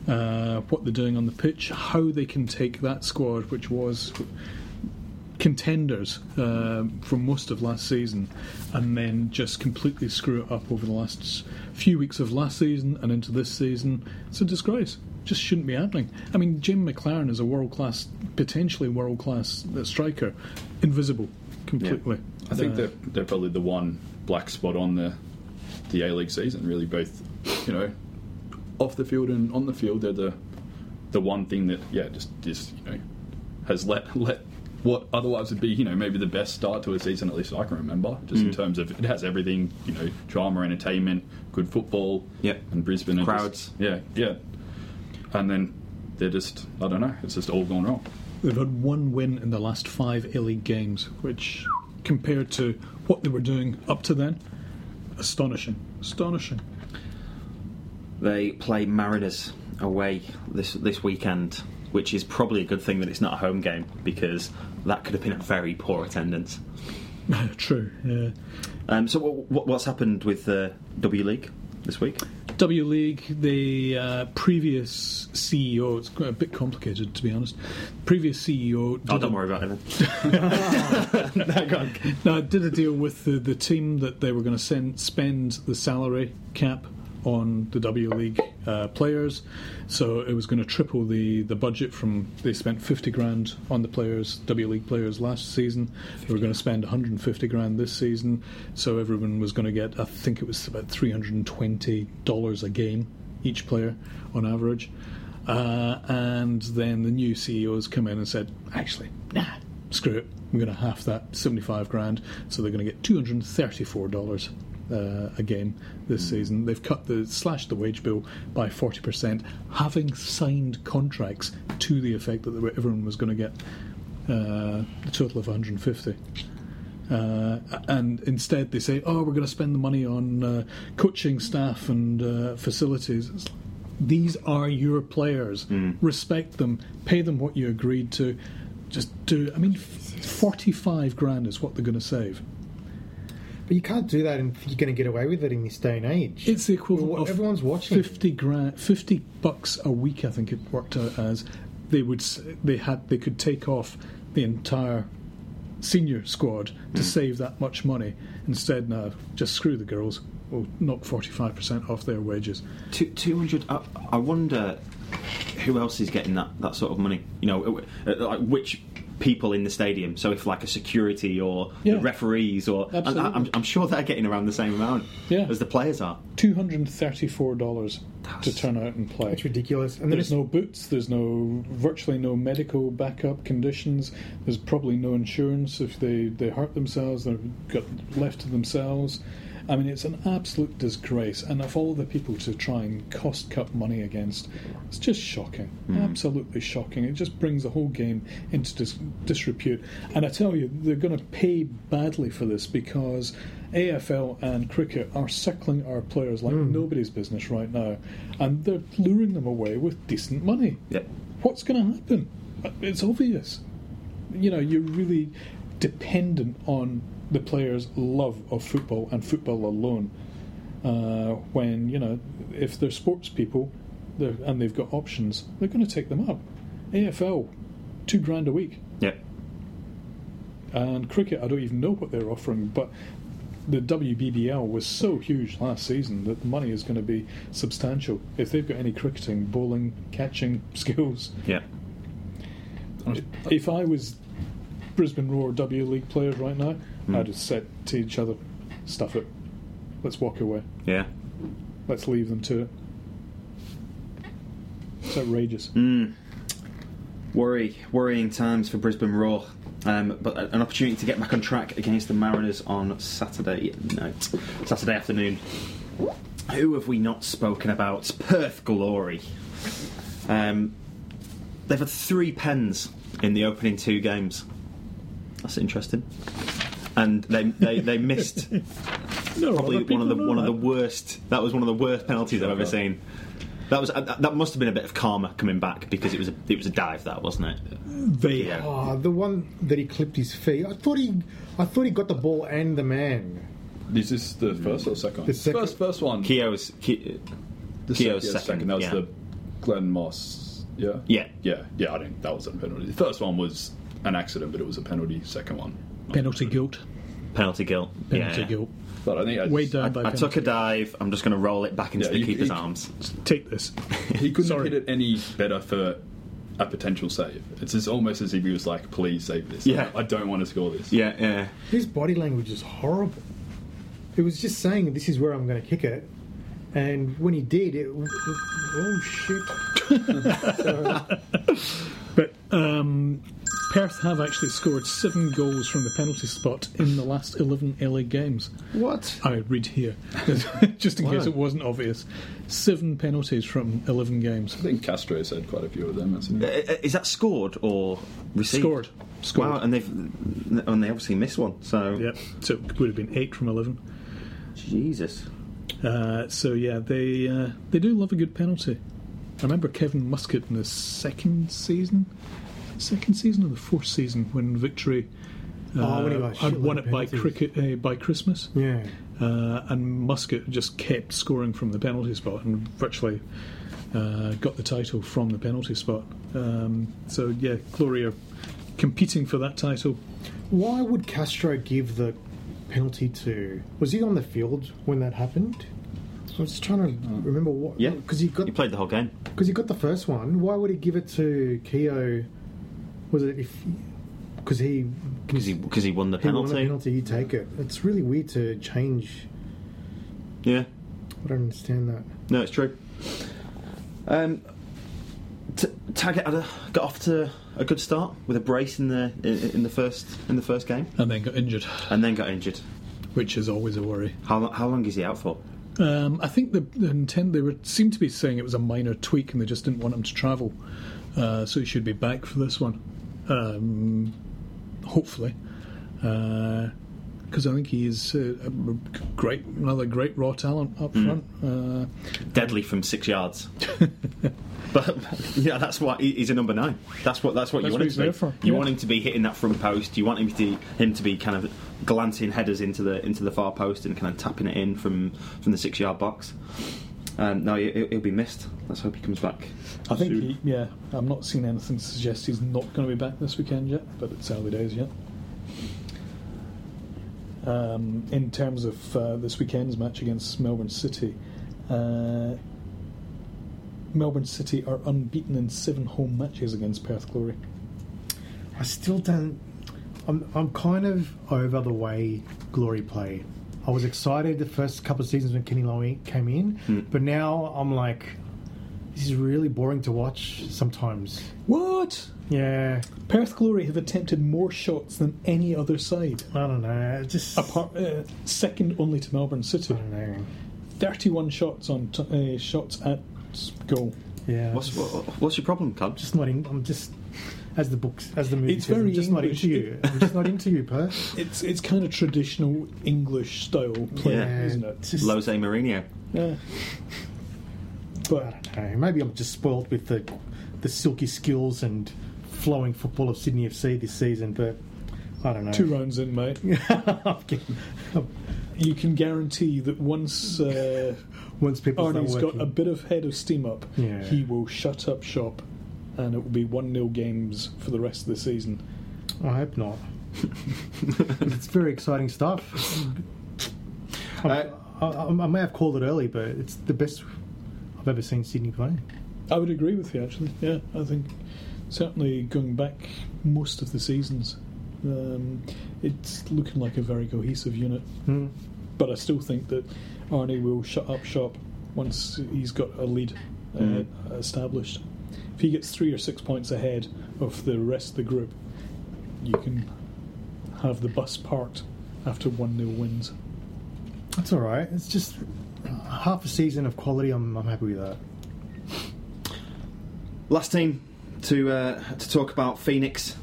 Uh, what they're doing on the pitch, how they can take that squad, which was contenders uh, for most of last season, and then just completely screw it up over the last few weeks of last season and into this season. It's a disgrace. Just shouldn't be happening. I mean, Jim Maclaren is a world class, potentially world class striker, invisible completely. I think Uh, they're, they're probably the one black spot on the the A League season. Really, both you know, off the field and on the field, they're the the one thing that yeah, just just you know, has let let what otherwise would be you know maybe the best start to a season at least I can remember. Just in mm. terms of it has everything you know, drama, entertainment, good football. Yep. and Brisbane are Crowds. Just, yeah, yeah, and then they're just I don't know. It's just all gone wrong. They've had one win in the last five A League games, which, compared to what they were doing up to then, astonishing. Astonishing. They play Mariners away this this weekend, which is probably a good thing that it's not a home game because that could have been a very poor attendance. True. Yeah. Um, so, what, what's happened with the W League this week? W League, the uh, previous CEO, it's quite a bit complicated to be honest. Previous CEO. Oh, don't a- worry about it. Then. No, I did a deal with the, the team that they were going to send spend the salary cap on the W League uh, players. So it was going to triple the, the budget from they spent 50 grand on the players, W League players last season. They were going to spend 150 grand this season. So everyone was going to get, I think it was about $320 a game each player on average. Uh, and then the new CEOs come in and said, actually, nah, screw it. We're going to half that, 75 grand. So they're going to get $234 uh, a game this season. They've cut the slashed the wage bill by 40%, having signed contracts to the effect that they were, everyone was going to get uh, a total of 150. Uh, and instead, they say, "Oh, we're going to spend the money on uh, coaching staff and uh, facilities." It's These are your players. Respect them. Pay them what you agreed to. Just do. I mean, f- forty-five grand is what they're going to save. But you can't do that, and you're going to get away with it in this day and age. It's the equivalent Well, of everyone's watching. Fifty grand, fifty bucks a week. I think it worked out as they would. They had. They could take off the entire senior squad to save that much money. Instead, now just screw the girls. We'll knock forty-five percent off their wages. 200 I, I wonder who else is getting that, that sort of money you know uh, like which people in the stadium so if like a security or Yeah. the referees or and I, Absolutely. I'm, I'm sure they're getting around the same amount Yeah. as the players are Two hundred and thirty-four dollars to turn out and play. It's ridiculous. And then There's no boots. There's no virtually no medical backup conditions. There's probably no insurance if they, they hurt themselves. They're got left to themselves. I mean, it's an absolute disgrace. And of all the people to try and cost cut money against, it's just shocking. Mm. Absolutely shocking. It just brings the whole game into dis- disrepute. And I tell you, they're going to pay badly for this because AFL and cricket are circling our players like mm. nobody's business right now, and they're luring them away with decent money. Yep. What's going to happen? It's obvious. You know, you're really dependent on the players' love of football and football alone. Uh, when you know, if they're sports people, they're, and they've got options, they're going to take them up. AFL, two grand a week Yeah. and cricket, I don't even know what they're offering, but the WBBL was so huge last season that the money is going to be substantial. If they've got any cricketing, bowling, catching skills, Yeah. if I was Brisbane Roar W League players right now, I'd have said to each other, "Stuff it, let's walk away, yeah. Let's leave them to it." It's outrageous. Mm. worry worrying times for Brisbane Roar um, but an opportunity to get back on track against the Mariners on Saturday night Saturday afternoon. Who have we not spoken about? Perth Glory. Um, they've had three pens in the opening two games. That's interesting and they they, they missed No, probably one of the one know of the worst. That was one of the worst penalties I've ever seen. That was uh, that must have been a bit of karma coming back because it was a, it was a dive that wasn't it? They Yeah. Oh, the one that he clipped his feet. I thought he, I thought he got the ball and the man. Is this the first or second? The second- First, first one. Keogh's Ke- the Keogh's yeah, second, That was yeah. the Glen Moss. Yeah. Yeah. Yeah. Yeah. I think that was a penalty. The first one was an accident, but it was a penalty. Second one. Penalty guilt. penalty guilt. Penalty yeah. guilt. But I think I Way just- down I, by I took a dive. I'm just going to roll it back into Yeah, the you- keeper's you- arms. Take this. He couldn't Sorry. have hit it any better for a potential save. It's just almost as if he was like, "Please save this. Yeah. I don't want to score this." Yeah, yeah. His body language is horrible. It was just saying, "This is where I'm going to kick it," and when he did, it. Oh shit! But um, Perth have actually scored seven goals from the penalty spot in the last 11 LA games. What? I read here, just in case it wasn't obvious. Seven penalties from 11 games. I think Castro's had quite a few of them. Hasn't he? Uh, Is that scored or received? Scored. Scored. Wow, and they've and they obviously missed one. So Yep. So it would have been eight from 11. Jesus. Uh, so yeah, they uh, they do love a good penalty. I remember Kevin Muscat in the second season, second season or the fourth season when Victory uh, Oh, when he had won it by cricket uh, by Christmas. Yeah, uh, and Muscat just kept scoring from the penalty spot and virtually uh, got the title from the penalty spot. Um, so yeah, Glory are competing for that title. why would Castro give the penalty to? Was he on the field when that happened? I was just trying to remember what. Yeah. because he got He played the whole game. because he got the first one. Why would he give it to Keogh? Was it if because he Because he, because he won the penalty? he won penalty. the penalty, you take it. It's really weird to change. Yeah. I don't understand that. No, it's true. Um, t- Taggart had a, got off to a good start with a brace in the in, in the first in the first game, And then got injured, and then got injured. which is always a worry. How lo- how long is he out for? Um, I think the, the intent they were seemed to be saying it was a minor tweak and they just didn't want him to travel, uh, so he should be back for this one, um, hopefully, because I think he is uh, a great another great raw talent up front. Uh, Deadly from six yards. but yeah, that's why he's a number nine. That's what that's what That's you what want him to be. You yeah. want him to be hitting that front post. You want him to him to be kind of glancing headers into the into the far post and kind of tapping it in from from the six yard box. Um, no, he'll, he'll be missed. Let's hope he comes back. I think, soon. he, yeah, I'm not seeing anything to suggest he's not going to be back this weekend yet, but it's early days yet. Um, in terms of uh, this weekend's match against Melbourne City, uh, Melbourne City are unbeaten in seven home matches against Perth Glory. I still don't. I'm, I'm kind of over the way Glory play. I was excited the first couple of seasons when Kenny Lowe came in, but now I'm like, this is really boring to watch sometimes. What? Yeah, Perth Glory have attempted more shots than any other side, I don't know. Just apart uh, second only to Melbourne I City. don't know. 31 shots on t- uh, shots at goal. Yeah, What's what, what's your problem, Cub? just not in. I'm just as the books as the movie It's says. very I'm just not into you. I'm just not into you, Perth. It's it's kind of traditional English style play, Yeah. isn't it? just, Lose Mourinho. Yeah. But I But don't know. Maybe I'm just spoilt with the the silky skills and flowing football of Sydney FC this season, but I don't know. two runs in, mate, I'm kidding. you can guarantee that once uh, Once people start Arnie's got a bit of head of steam up, Yeah. he will shut up shop, and it will be one 0 games for the rest of the season. I hope not. it's very exciting stuff. Uh, I, I, I may have called it early, but it's the best I've ever seen Sydney play. I would agree with you, actually. Yeah, I think certainly going back most of the seasons, um, it's looking like a very cohesive unit. Hmm. But I still think that Arnie will shut up shop once he's got a lead uh, Mhm. established. If he gets three or six points ahead of the rest of the group, you can have the bus parked after 1 0 wins. That's all right. It's just half a season of quality. I'm, I'm happy with that. Last team to uh, to talk about Phoenix,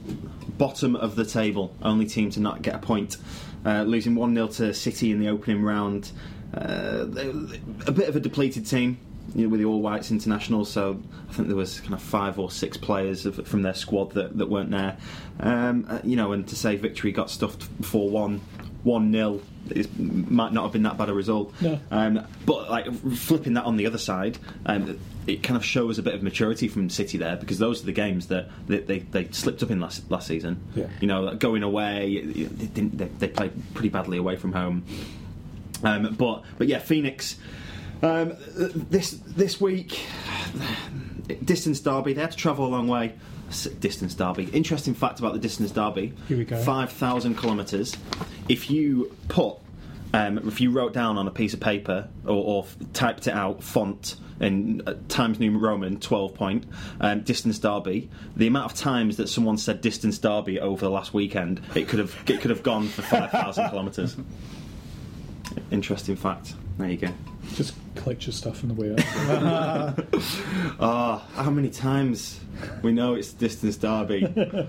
bottom of the table, only team to not get a point, uh, losing one 0 to City in the opening round. Uh, a bit of a depleted team. You know, with the All Whites international, so I think there was kind of five or six players of, from their squad that, that weren't there. Um, uh, you know, and to say victory got stuffed four one, one 0 is might not have been that bad a result. No. Um, but like flipping that on the other side, um, it kind of shows a bit of maturity from City there because those are the games that they, they, they slipped up in last last season. Yeah. You know, like going away, they, didn't, they, they played pretty badly away from home. Um, but but yeah, Phoenix. Um, this this week, distance derby. They had to travel a long way. Distance derby. Interesting fact about the distance derby. Here we go. Five thousand kilometres. If you put, um, if you wrote down on a piece of paper or, or typed it out, font in uh, Times New Roman, twelve point, um, distance derby. The amount of times that someone said distance derby over the last weekend, it could have it could have gone for five thousand kilometres. Interesting fact. There you go. Just collect your stuff on the way out. Ah, how many times we know it's distance derby?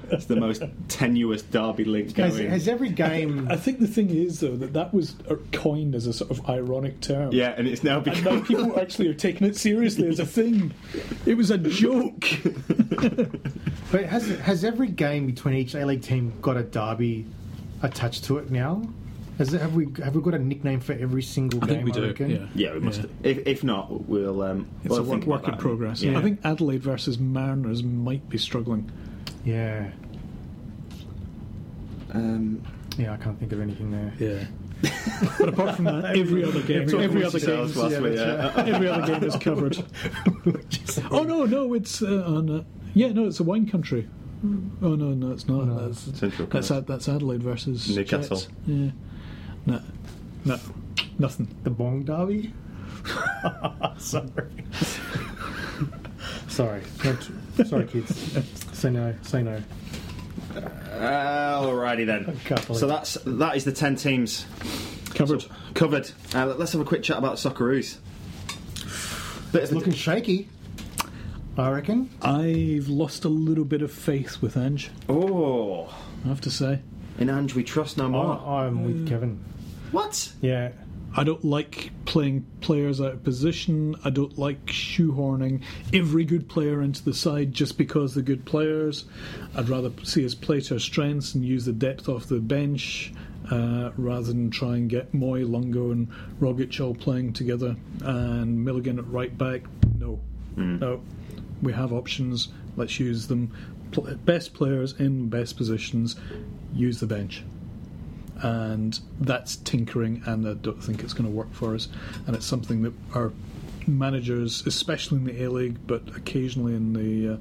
it's the most tenuous derby link Has, going. has every game I think the thing is, though, that that was uh, coined as a sort of ironic term. yeah, and it's now And now people actually are taking it seriously as a thing. It was a joke. But has has every game between each A League team got a derby attached to it now? Has it, have we have we got a nickname for every single I game? think we do. reckon? Yeah. Yeah, we must. Yeah. If, if not, we'll. Um, It's we'll a work, think work about in progress. Yeah. I think Adelaide versus Mariners might be struggling. yeah, Um, yeah. I can't think of anything there. Yeah. but apart from that, every other game, Every- every other game, Sales last week, yeah. every other game is covered. oh no, no, it's uh, on. Uh, yeah, no, it's a wine country. Oh no, no, it's not. No. That's Central that's, Ad, that's Adelaide versus Newcastle. Jets. Yeah. No, no, nothing. The Bong Derby. sorry, sorry, Not- sorry, kids. Say no. Say no. Uh, alrighty then. So that's that is the ten teams Covered. covered. Uh, let's have a quick chat about Socceroos. Bit It's a- looking shaky. I reckon. I've lost a little bit of faith with Ange. oh, I have to say, in Ange we trust no more. I'm with Mm. Kevin. What? Yeah. I don't like playing players out of position. I don't like shoehorning every good player into the side just because they're good players. I'd rather see us play to our strengths and use the depth off the bench uh, rather than try and get Mooy, Luongo, and Rogic all playing together and Milligan at right back. No, no. We have options. Let's use them. Best players in best positions. Use the bench and that's tinkering, and I don't think it's going to work for us. And it's something that our managers, especially in the A League, but occasionally in the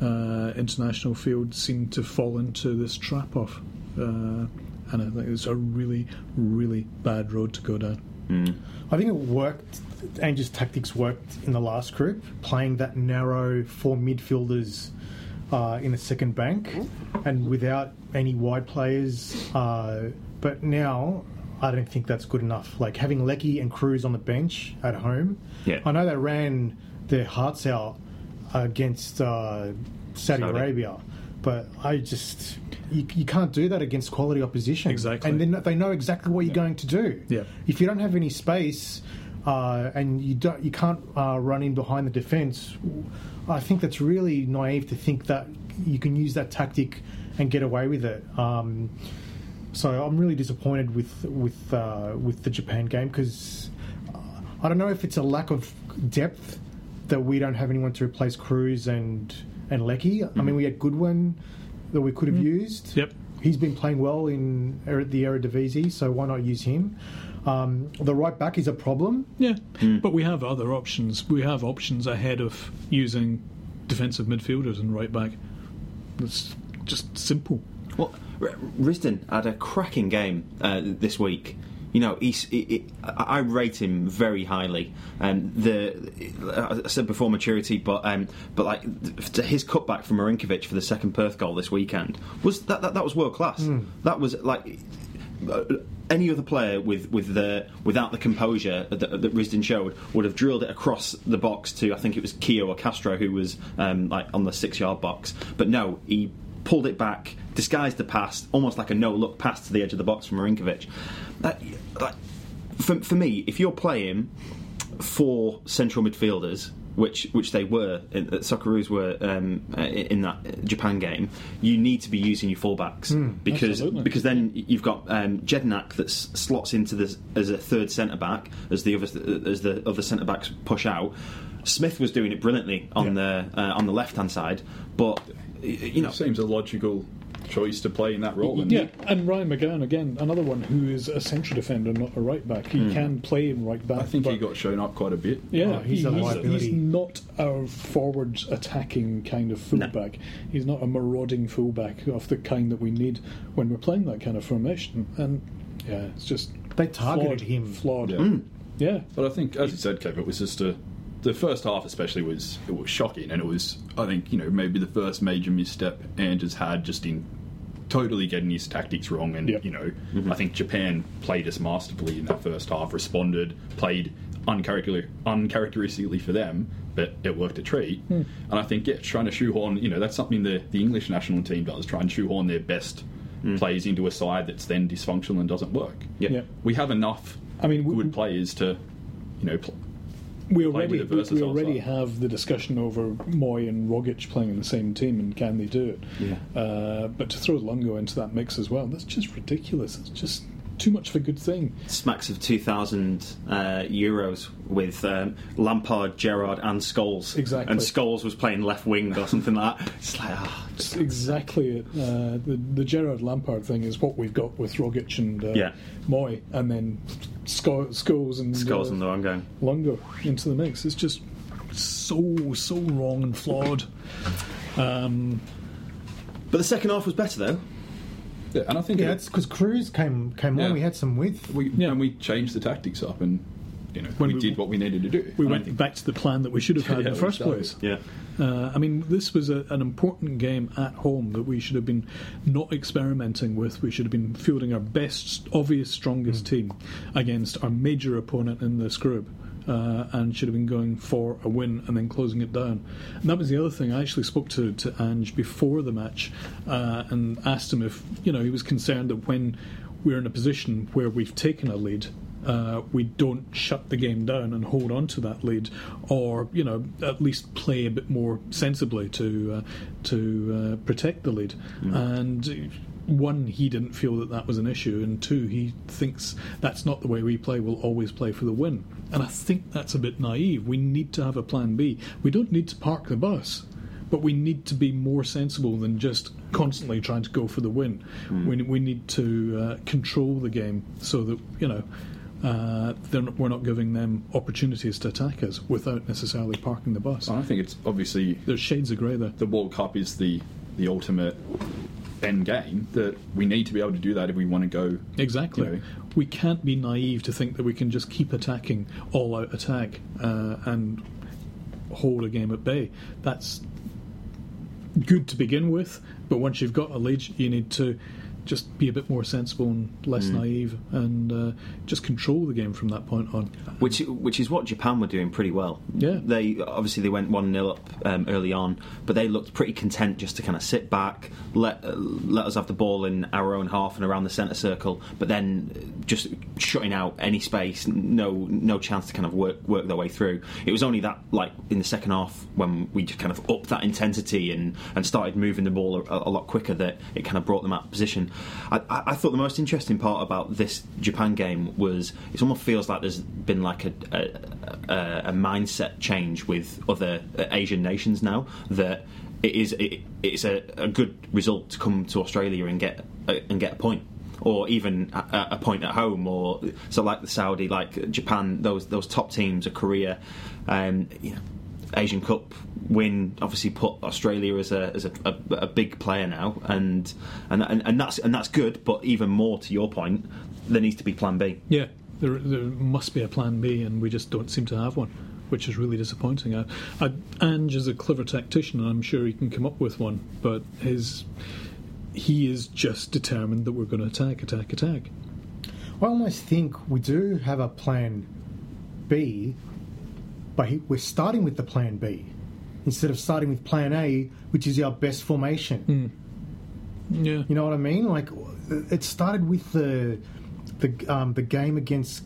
uh, uh, international field, seem to fall into this trap of. Uh, and I think it's a really, really bad road to go down. I think it worked. Ange's tactics worked in the last group, playing that narrow four midfielders uh, in the second bank, and without any wide players. Uh, but now, I don't think that's good enough. Like having Leckie and Kruse on the bench at home. Yeah. I know they ran their hearts out against uh, Saudi, Saudi. Arabia, but I just. You, you can't do that against quality opposition. Exactly. And then they know exactly what you're going to do Yeah. if you don't have any space uh, and you don't, you can't uh, run in behind the defence, I think that's really naive to think that you can use that tactic and get away with it. Um, so I'm really disappointed with with uh, with the Japan game because I don't know if it's a lack of depth that we don't have anyone to replace Kruse and and Leckie. I mean, we had Goodwin that we could have used. Yep. He's been playing well in the Eredivisie, so why not use him? Um, the right back is a problem. Yeah, but we have other options. We have options ahead of using defensive midfielders and right back. It's just simple. Well, R- Risdon had a cracking game uh, this week. You know, he's, he, he- I I rate him very highly. Um, the I said before maturity, but um, but like th- his cutback from Marinkovic for the second Perth goal this weekend was that that, that was world class. That was like any other player with with the without the composure that, that Risdon showed would have drilled it across the box to I think it was Keogh or Castro who was um, like on the six yard box. But no, he pulled it back, disguised the pass, almost like a no look pass to the edge of the box from Marinkovic. That, like, for, for me, if you're playing four central midfielders which which they were, uh, Socceroos were um, uh, in that Japan game. You need to be using your fullbacks because absolutely. because then you've got um, Jedinak that slots into this as a third centre back as the other as the other centre backs push out. Smith was doing it brilliantly on the uh, on the left hand side, but you know It seems a logical choice to play in that role. And Yeah, and Ryan McGowan again, another one who is a central defender, not a right back. He hmm. can play in right back. I think he got shown up quite a bit. Yeah, Oh, he's he- a he's, liability. he's not a forward attacking kind of fullback. He's not a marauding fullback of the kind that we need when we're playing that kind of formation. And yeah, it's just They targeted flawed, him. Flawed. Yeah. Mm. Yeah. But I think, as you said, Kev, it was just a. The first half, especially, was it was shocking, and it was, I think, you know, maybe the first major misstep Andrews had just in totally getting his tactics wrong. And Yep. you know, mm-hmm. I think Japan played us masterfully in that first half, responded, played uncharacter- uncharacteristically for them, but it worked a treat. Hmm. And I think, yeah, trying to shoehorn, you know, that's something the the English national team does, try and shoehorn their best mm. plays into a side that's then dysfunctional and doesn't work. Yeah. Yeah. We have enough I mean, we- good players to, you know, pl- We already the we, we already have the discussion over Mooy and Rogic playing in the same team, and can they do it? Yeah. Uh, but to throw Luongo into that mix as well, that's just ridiculous. It's just too much of a good thing. smacks of 2,000 uh, euros with um, Lampard, Gerrard, and Scholes. Exactly. And Scholes was playing left wing or something like that. It's like, ah, It's exactly it. Uh, the the Gerrard Lampard thing is what we've got with Rogic and uh, Yeah. Mooy, and then Sco- Scholes and Scholes uh, and the one going. Luongo into the mix. It's just so so wrong and flawed. Um, But the second half was better though. Yeah, and I think Yeah, it- it's because Kruse came came Yeah. on. We had some width. we Yeah. and we changed the tactics up, and you know, When we, we- did what we needed to do. we I went think- back to the plan that we should have had Yeah, in the first started. place. Yeah. Uh, I mean, this was a, an important game at home that we should have been not experimenting with. We should have been fielding our best, obvious, strongest team against our major opponent in this group. Uh, and should have been going for a win and then closing it down. And that was the other thing. I actually spoke to, to Ange before the match uh, and asked him if you know he was concerned that when we're in a position where we've taken a lead, uh, we don't shut the game down and hold on to that lead, or you know at least play a bit more sensibly to uh, to uh, protect the lead. And one, he didn't feel that that was an issue, and two, he thinks that's not the way we play. We'll always play for the win, and I think that's a bit naive. We need to have a plan B. We don't need to park the bus. But we need to be more sensible than just constantly trying to go for the win. We, we need to uh, control the game so that you know uh, not, we're not giving them opportunities to attack us without necessarily parking the bus. I think it's obviously There's shades of grey there. the World Cup is the the ultimate end game that we need to be able to do that if we want to go. Exactly. You know. We can't be naive to think that we can just keep attacking, all out attack, uh, and hold a game at bay. That's good to begin with, but once you've got a lead, you need to just be a bit more sensible and less naive and uh, just control the game from that point on. Which which is what Japan were doing pretty well. Yeah. They obviously they went one 0 up um, early on, but they looked pretty content just to kind of sit back, let uh, let us have the ball in our own half and around the centre circle, but then just shutting out any space, no no chance to kind of work work their way through. It was only that like in the second half when we just kind of upped that intensity and and started moving the ball a, a lot quicker that it kind of brought them out of position. I, I, thought the most interesting part about this Japan game was it almost feels like there's been like a, a, a, mindset change with other Asian nations now that it is it, it's a, a good result to come to Australia and get uh, and get a point or even a, a point at home, or so like the Saudi, like Japan, those those top teams, or Korea, um, you know, Asian Cup win obviously put Australia as a as a, a, a big player now, and, and and and that's and that's good. But even more to your point, there needs to be Plan B. Yeah, there, there must be a plan B, and we just don't seem to have one, which is really disappointing. I, I, Ange is a clever tactician, and I'm sure he can come up with one, but his he is just determined that we're going to attack, attack, attack. I almost think we do have a plan B, but he, we're starting with the plan B instead of starting with plan A, which is our best formation. Yeah. You know what I mean? Like it started with the the um, the game against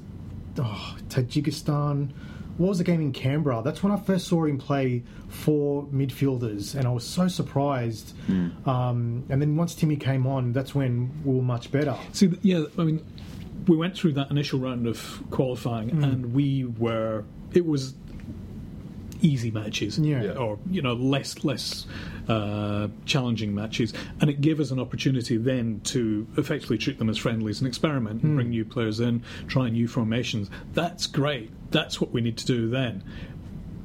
oh, Tajikistan. What was the game in Canberra? That's when I first saw him play four midfielders, and I was so surprised. Um, and then once Timmy came on, that's when we were much better. See, yeah, I mean, we went through that initial round of qualifying, and we were. It was easy matches, Yeah. Yeah. or you know, less less uh, challenging matches, and it gave us an opportunity then to effectively treat them as friendlies and experiment and bring new players in, try new formations. That's great. That's what we need to do then.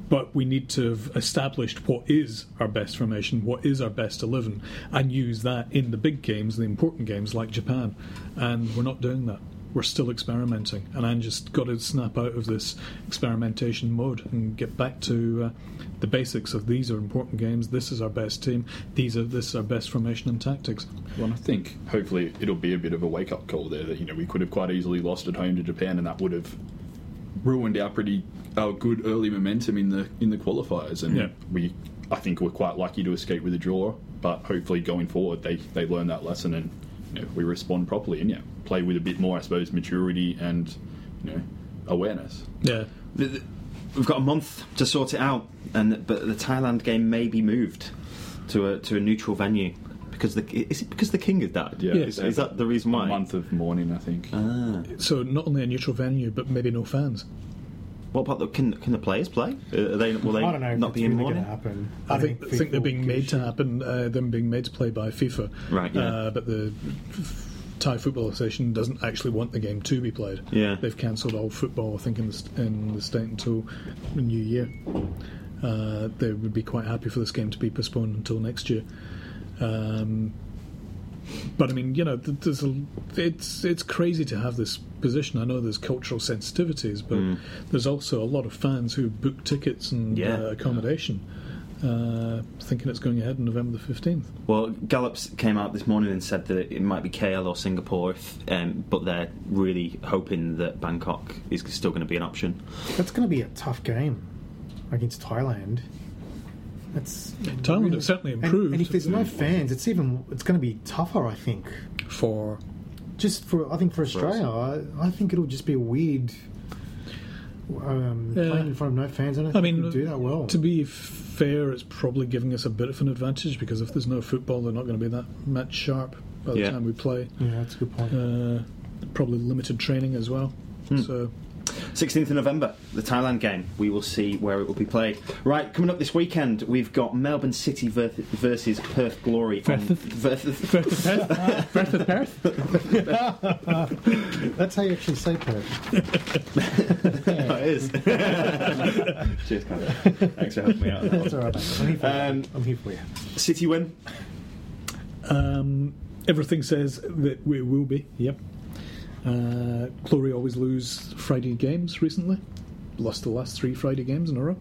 But we need to have established what is our best formation, what is our best 11, and use that in the big games, the important games like Japan. And we're not doing that. We're still experimenting. And I just got to snap out of this experimentation mode and get back to uh, the basics of these are important games, this is our best team, these are this is our best formation and tactics. Well, I think hopefully it'll be a bit of a wake up call there that you know we could have quite easily lost at home to Japan, and that would have ruined our pretty our good early momentum in the in the qualifiers. And Yeah. we, I think, we're quite lucky to escape with a draw. But hopefully, going forward, they they learn that lesson and you know we respond properly and yeah, play with a bit more, I suppose, maturity and you know awareness. Yeah. The- the- We've got a month to sort it out, and but the Thailand game may be moved to a to a neutral venue because the is it because the king has died? Yeah, Yes. Is that the reason why? A month of mourning, I think. Ah. So not only a neutral venue, but maybe no fans. What about the can can the players play? Are they will they I don't know if not be in really mourning? to happen. I, don't think, I think they're being made give to happen. Uh, them being made to play by FIFA, Right, yeah. Uh, but the f- Thai Football Association doesn't actually want the game to be played. Yeah. they've cancelled all football. I think in the in the state until the new year. Uh, they would be quite happy for this game to be postponed until next year. Um, but I mean, you know, there's a, it's it's crazy to have this position. I know there's cultural sensitivities, but Mm. there's also a lot of fans who book tickets and Yeah. uh, accommodation, uh, thinking it's going ahead on November the fifteenth. Well, Gallups came out this morning and said that it might be KL or Singapore, if, um, but they're really hoping that Bangkok is still going to be an option. That's going to be a tough game against Thailand. That's Thailand really- has certainly and- improved. And, if there's no fans, it's even it's going to be tougher. I think. For Just for I think for Australia, I, I think it'll just be a weird. Um, Yeah. Playing in front of no fans, I don't I mean, we'll do that well. to be fair, it's probably giving us a bit of an advantage because if there's no football, they're not going to be that match sharp by the Yeah. time we play. yeah, that's a good point. Uh, probably limited training as well. Hmm. So 16th of November, the Thailand game. We will see where it will be played. Right, coming up this weekend, we've got Melbourne City versus Perth Glory. on- Versus- versus- Breath of Perth. That's how you actually say Perth. Oh, it is. Cheers, Connor. Thanks for helping me out. That's all right. I'm here for Um, you. I'm here for you. City win. Um, everything says that we will be. Yep. Uh, Glory always lose Friday games recently. Lost the last three Friday games in a row.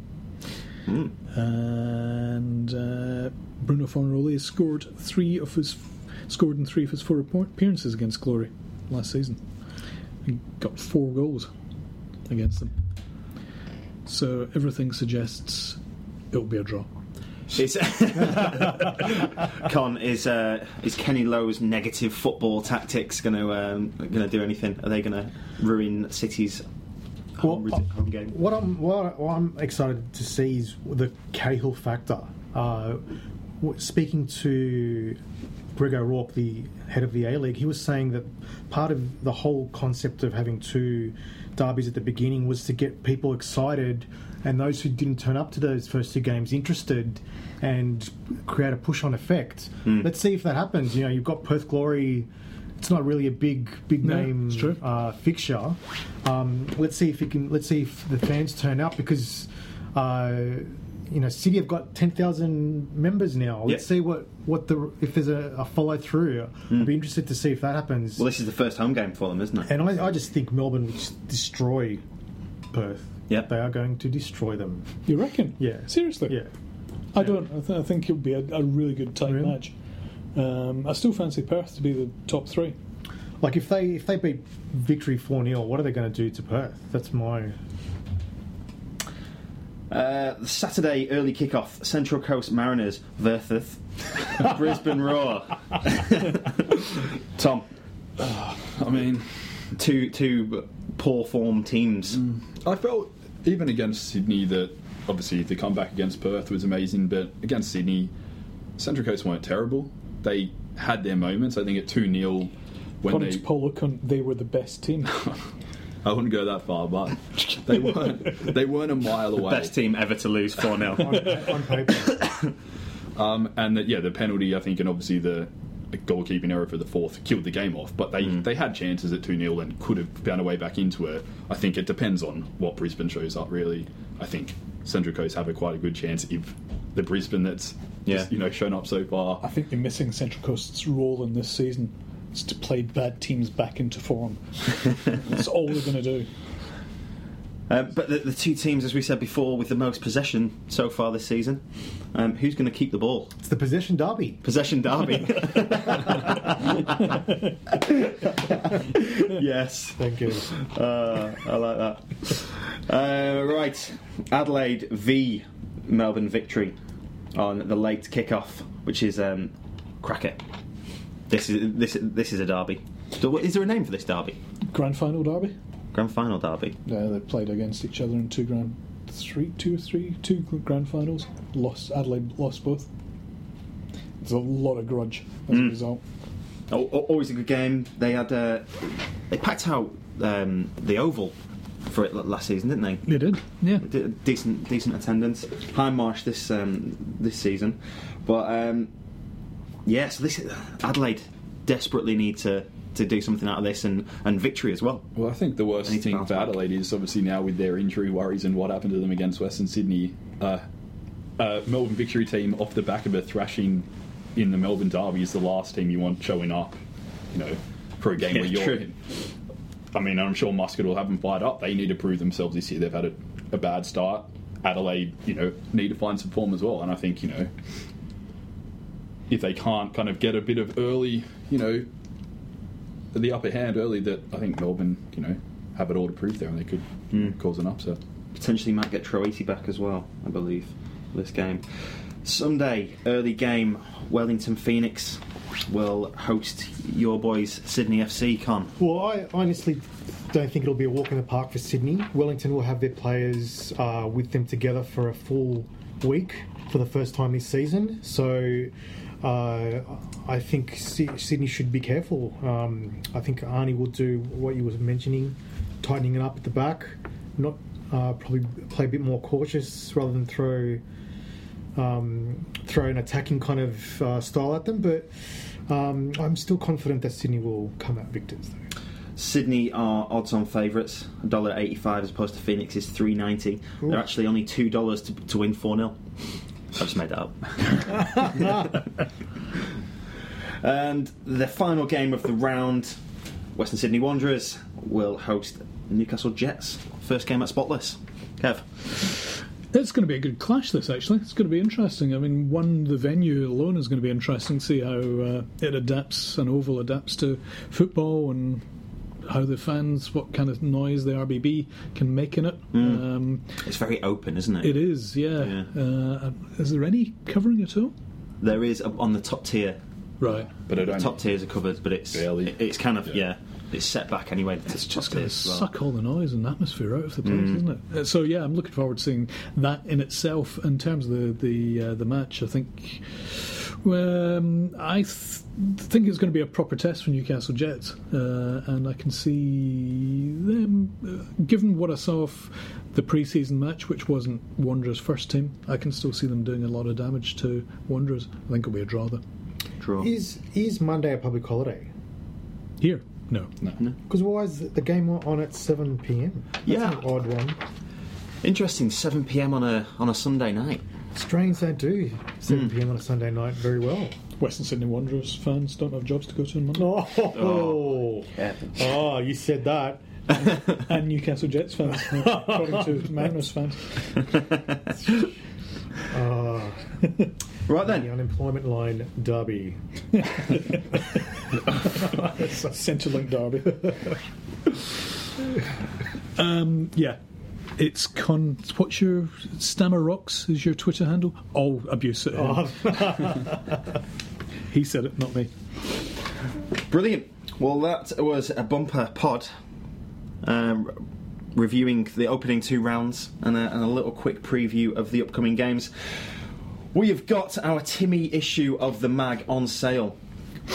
Hmm. And uh, Bruno Fornaroli has scored three of his scored in three of his four appearances against Glory last season. He got four goals against them. So everything suggests it'll be a draw. It's Con is uh, is Kenny Lowe's negative football tactics going to um, going to do anything? Are they going to ruin City's home, Well, home game? What I'm what, what I'm excited to see is the Cahill factor. Uh, speaking to Greg O'Rourke, the head of the A League, he was saying that part of the whole concept of having two derbies at the beginning was to get people excited and those who didn't turn up to those first two games interested and create a push on effect. Let's see if that happens. You know, you've got Perth Glory. It's not really a big big No, name it's uh, fixture. Um, let's see if you can. Let's see if the fans turn up because. Uh, you know, City have got ten thousand members now. Let's Yeah. see what, what the if there's a, a follow through. I'd be interested to see if that happens. Well, this is the first home game for them, isn't it? and I, I just think Melbourne would just destroy Perth. Yep. they are going to destroy them. You reckon? Yeah. Seriously? Yeah, I don't. I, th- I think it'll be a, a really good tight Really? match. Um, I still fancy Perth to be the top three. Like if they if they beat Victory four 0 what are they going to do to Perth? That's my Uh, Saturday early kickoff: Central Coast Mariners versus Brisbane Roar. Tom, I mean, two two poor form teams. I felt even against Sydney that obviously the comeback against Perth was amazing, but against Sydney, Central Coast weren't terrible. They had their moments. I think at two 0 when According they to Paul Okon, they were the best team. I wouldn't go that far, but they weren't they weren't a mile away. Best team ever to lose four 0 on, on paper. Um, and the, yeah, the penalty, I think, and obviously the goalkeeping error for the fourth killed the game off. But they, mm. they had chances at 2 0 and could have found a way back into it. I think it depends on what Brisbane shows up, really. I think Central Coast have a quite a good chance if the Brisbane that's Yeah. just, you know shown up so far. I think you're missing Central Coast's role in this season. Is to play bad teams back into form. That's all they're going to do. Uh, but the, the two teams, as we said before, with the most possession so far this season, um, who's going to keep the ball? It's the possession derby. Possession derby. yes. Thank you. Uh, I like that. Uh, right, Adelaide v Melbourne victory on the late kickoff, which is um, cracker. This is this this is a derby. So what- Is there a name for this derby? Grand final derby. Grand final derby. Uh, they played against each other in two grand, three, two, three, two grand finals. Lost Adelaide lost both. There's a lot of grudge as a result. Oh, always a good game. They had uh, they packed out um, the oval for it last season, didn't they? They did, yeah. D- decent decent attendance. Hindmarsh this um, this season, but um, yeah. So this Adelaide desperately need to, to do something out of this and, and victory as well. Well, I think the worst to thing for. Adelaide is obviously now with their injury worries and what happened to them against Western Sydney. Uh, uh, Melbourne victory team off the back of a thrashing in the Melbourne Derby is the last team you want showing up, you know, for a game Yeah, where you're. true. In. I mean, I'm sure Muscat will have them fired up. They need to prove themselves this year. They've had a, a bad start. Adelaide, you know, need to find some form as well. And I think, you know, if they can't kind of get a bit of early, you know, the upper hand early, that I think Melbourne, you know, have it all to prove there, and they could cause an upset. Potentially might get Troisi back as well, I believe, this game. Sunday, early game, Wellington Phoenix will host your boys Sydney FC Con. Well, I honestly don't think it'll be a walk in the park for Sydney. Wellington will have their players uh, with them together for a full week for the first time this season. So uh, I think Sydney should be careful. Um, I think Arnie will do what you was mentioning, tightening it up at the back, not uh, probably play a bit more cautious rather than throw um, throw an attacking kind of uh, style at them. But um, I'm still confident that Sydney will come out victors. Though. Sydney are odds-on favourites, $1.85 as opposed to Phoenix is three ninety. They're actually only two dollars to, to win four 0 I just made that up. and the final game of the round, Western Sydney Wanderers will host Newcastle Jets. First game at Spotless. Kev, It's going to be a good clash. This actually, it's going to be interesting. I mean, one the venue alone is going to be interesting. See how uh, it adapts, an oval adapts to football, and how the fans, what kind of noise the RBB can make in it. Um, it's very open, isn't it? it is, yeah. Uh, is there any covering at all? There is uh, on the top tier. Right. But I The don't. top tiers are covered, but it's Barely. it's kind of yeah. Yeah. It's set back anyway. the It's just going to tiers well. suck all the noise and atmosphere out of the place, isn't it? Uh, So yeah, I'm looking forward to seeing that in itself. In terms of the the uh, the match, I think um, I th- think it's going to be a proper test for Newcastle Jets, uh, and I can see them. Uh, given what I saw of the pre-season match, which wasn't Wanderers' first team, I can still see them doing a lot of damage to Wanderers. I think it'll be a draw though. Draw. Is is Monday a public holiday? Here, no. Because why is the game on at seven p.m.? That's Yeah. an odd one. Interesting. Seven p.m. on a on a Sunday night. Australians don't do seven hmm. p.m. on a Sunday night very well. Western Sydney Wanderers fans don't have jobs to go to on Monday. Oh, oh, ah, you said that. and Newcastle Jets fans, according to Mariners fans. Uh, then. the unemployment line derby. Centrelink Derby. um, yeah. It's con. What's your Stammer Rocks? Is your Twitter handle? All abuse at him. he said it, not me. Brilliant. Well, that was a bumper pod. Um, reviewing the opening two rounds and a, and a little quick preview of the upcoming games. We have got our Timmy issue of the mag on sale.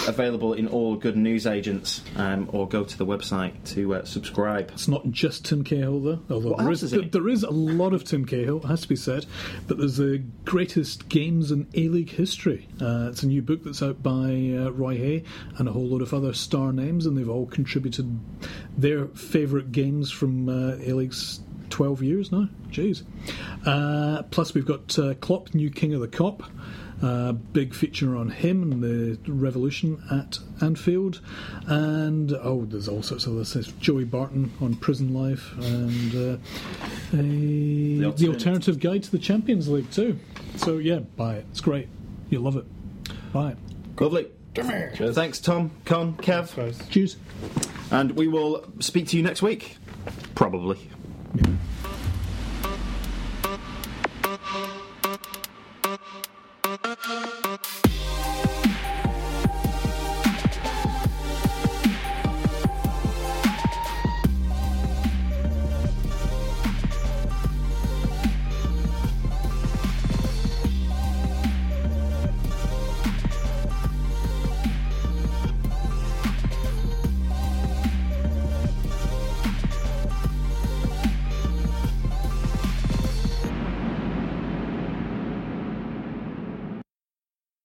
Available in all good news agents, um, or go to the website to uh, subscribe. It's not just Tim Cahill, though. Although What there is, is there is a lot of Tim Cahill, it has to be said. But there's the greatest games in A League history. Uh, it's a new book that's out by uh, Roy Hay and a whole load of other star names, and they've all contributed their favourite games from uh, A League's 12 years now. Jeez. Uh, plus, we've got uh, Klopp, new king of the Kop. Uh, big feature on him and the revolution at Anfield, and oh, there's all sorts of other stuff. Joey Barton on prison life, and uh, a, the, Alternative. alternative guide to the Champions League too. So yeah, buy it. It's great. You'll love it. Buy it. Lovely. Thanks, Tom, Con, Kev, Suppose. Cheers. and we will speak to you next week. Probably. Yeah.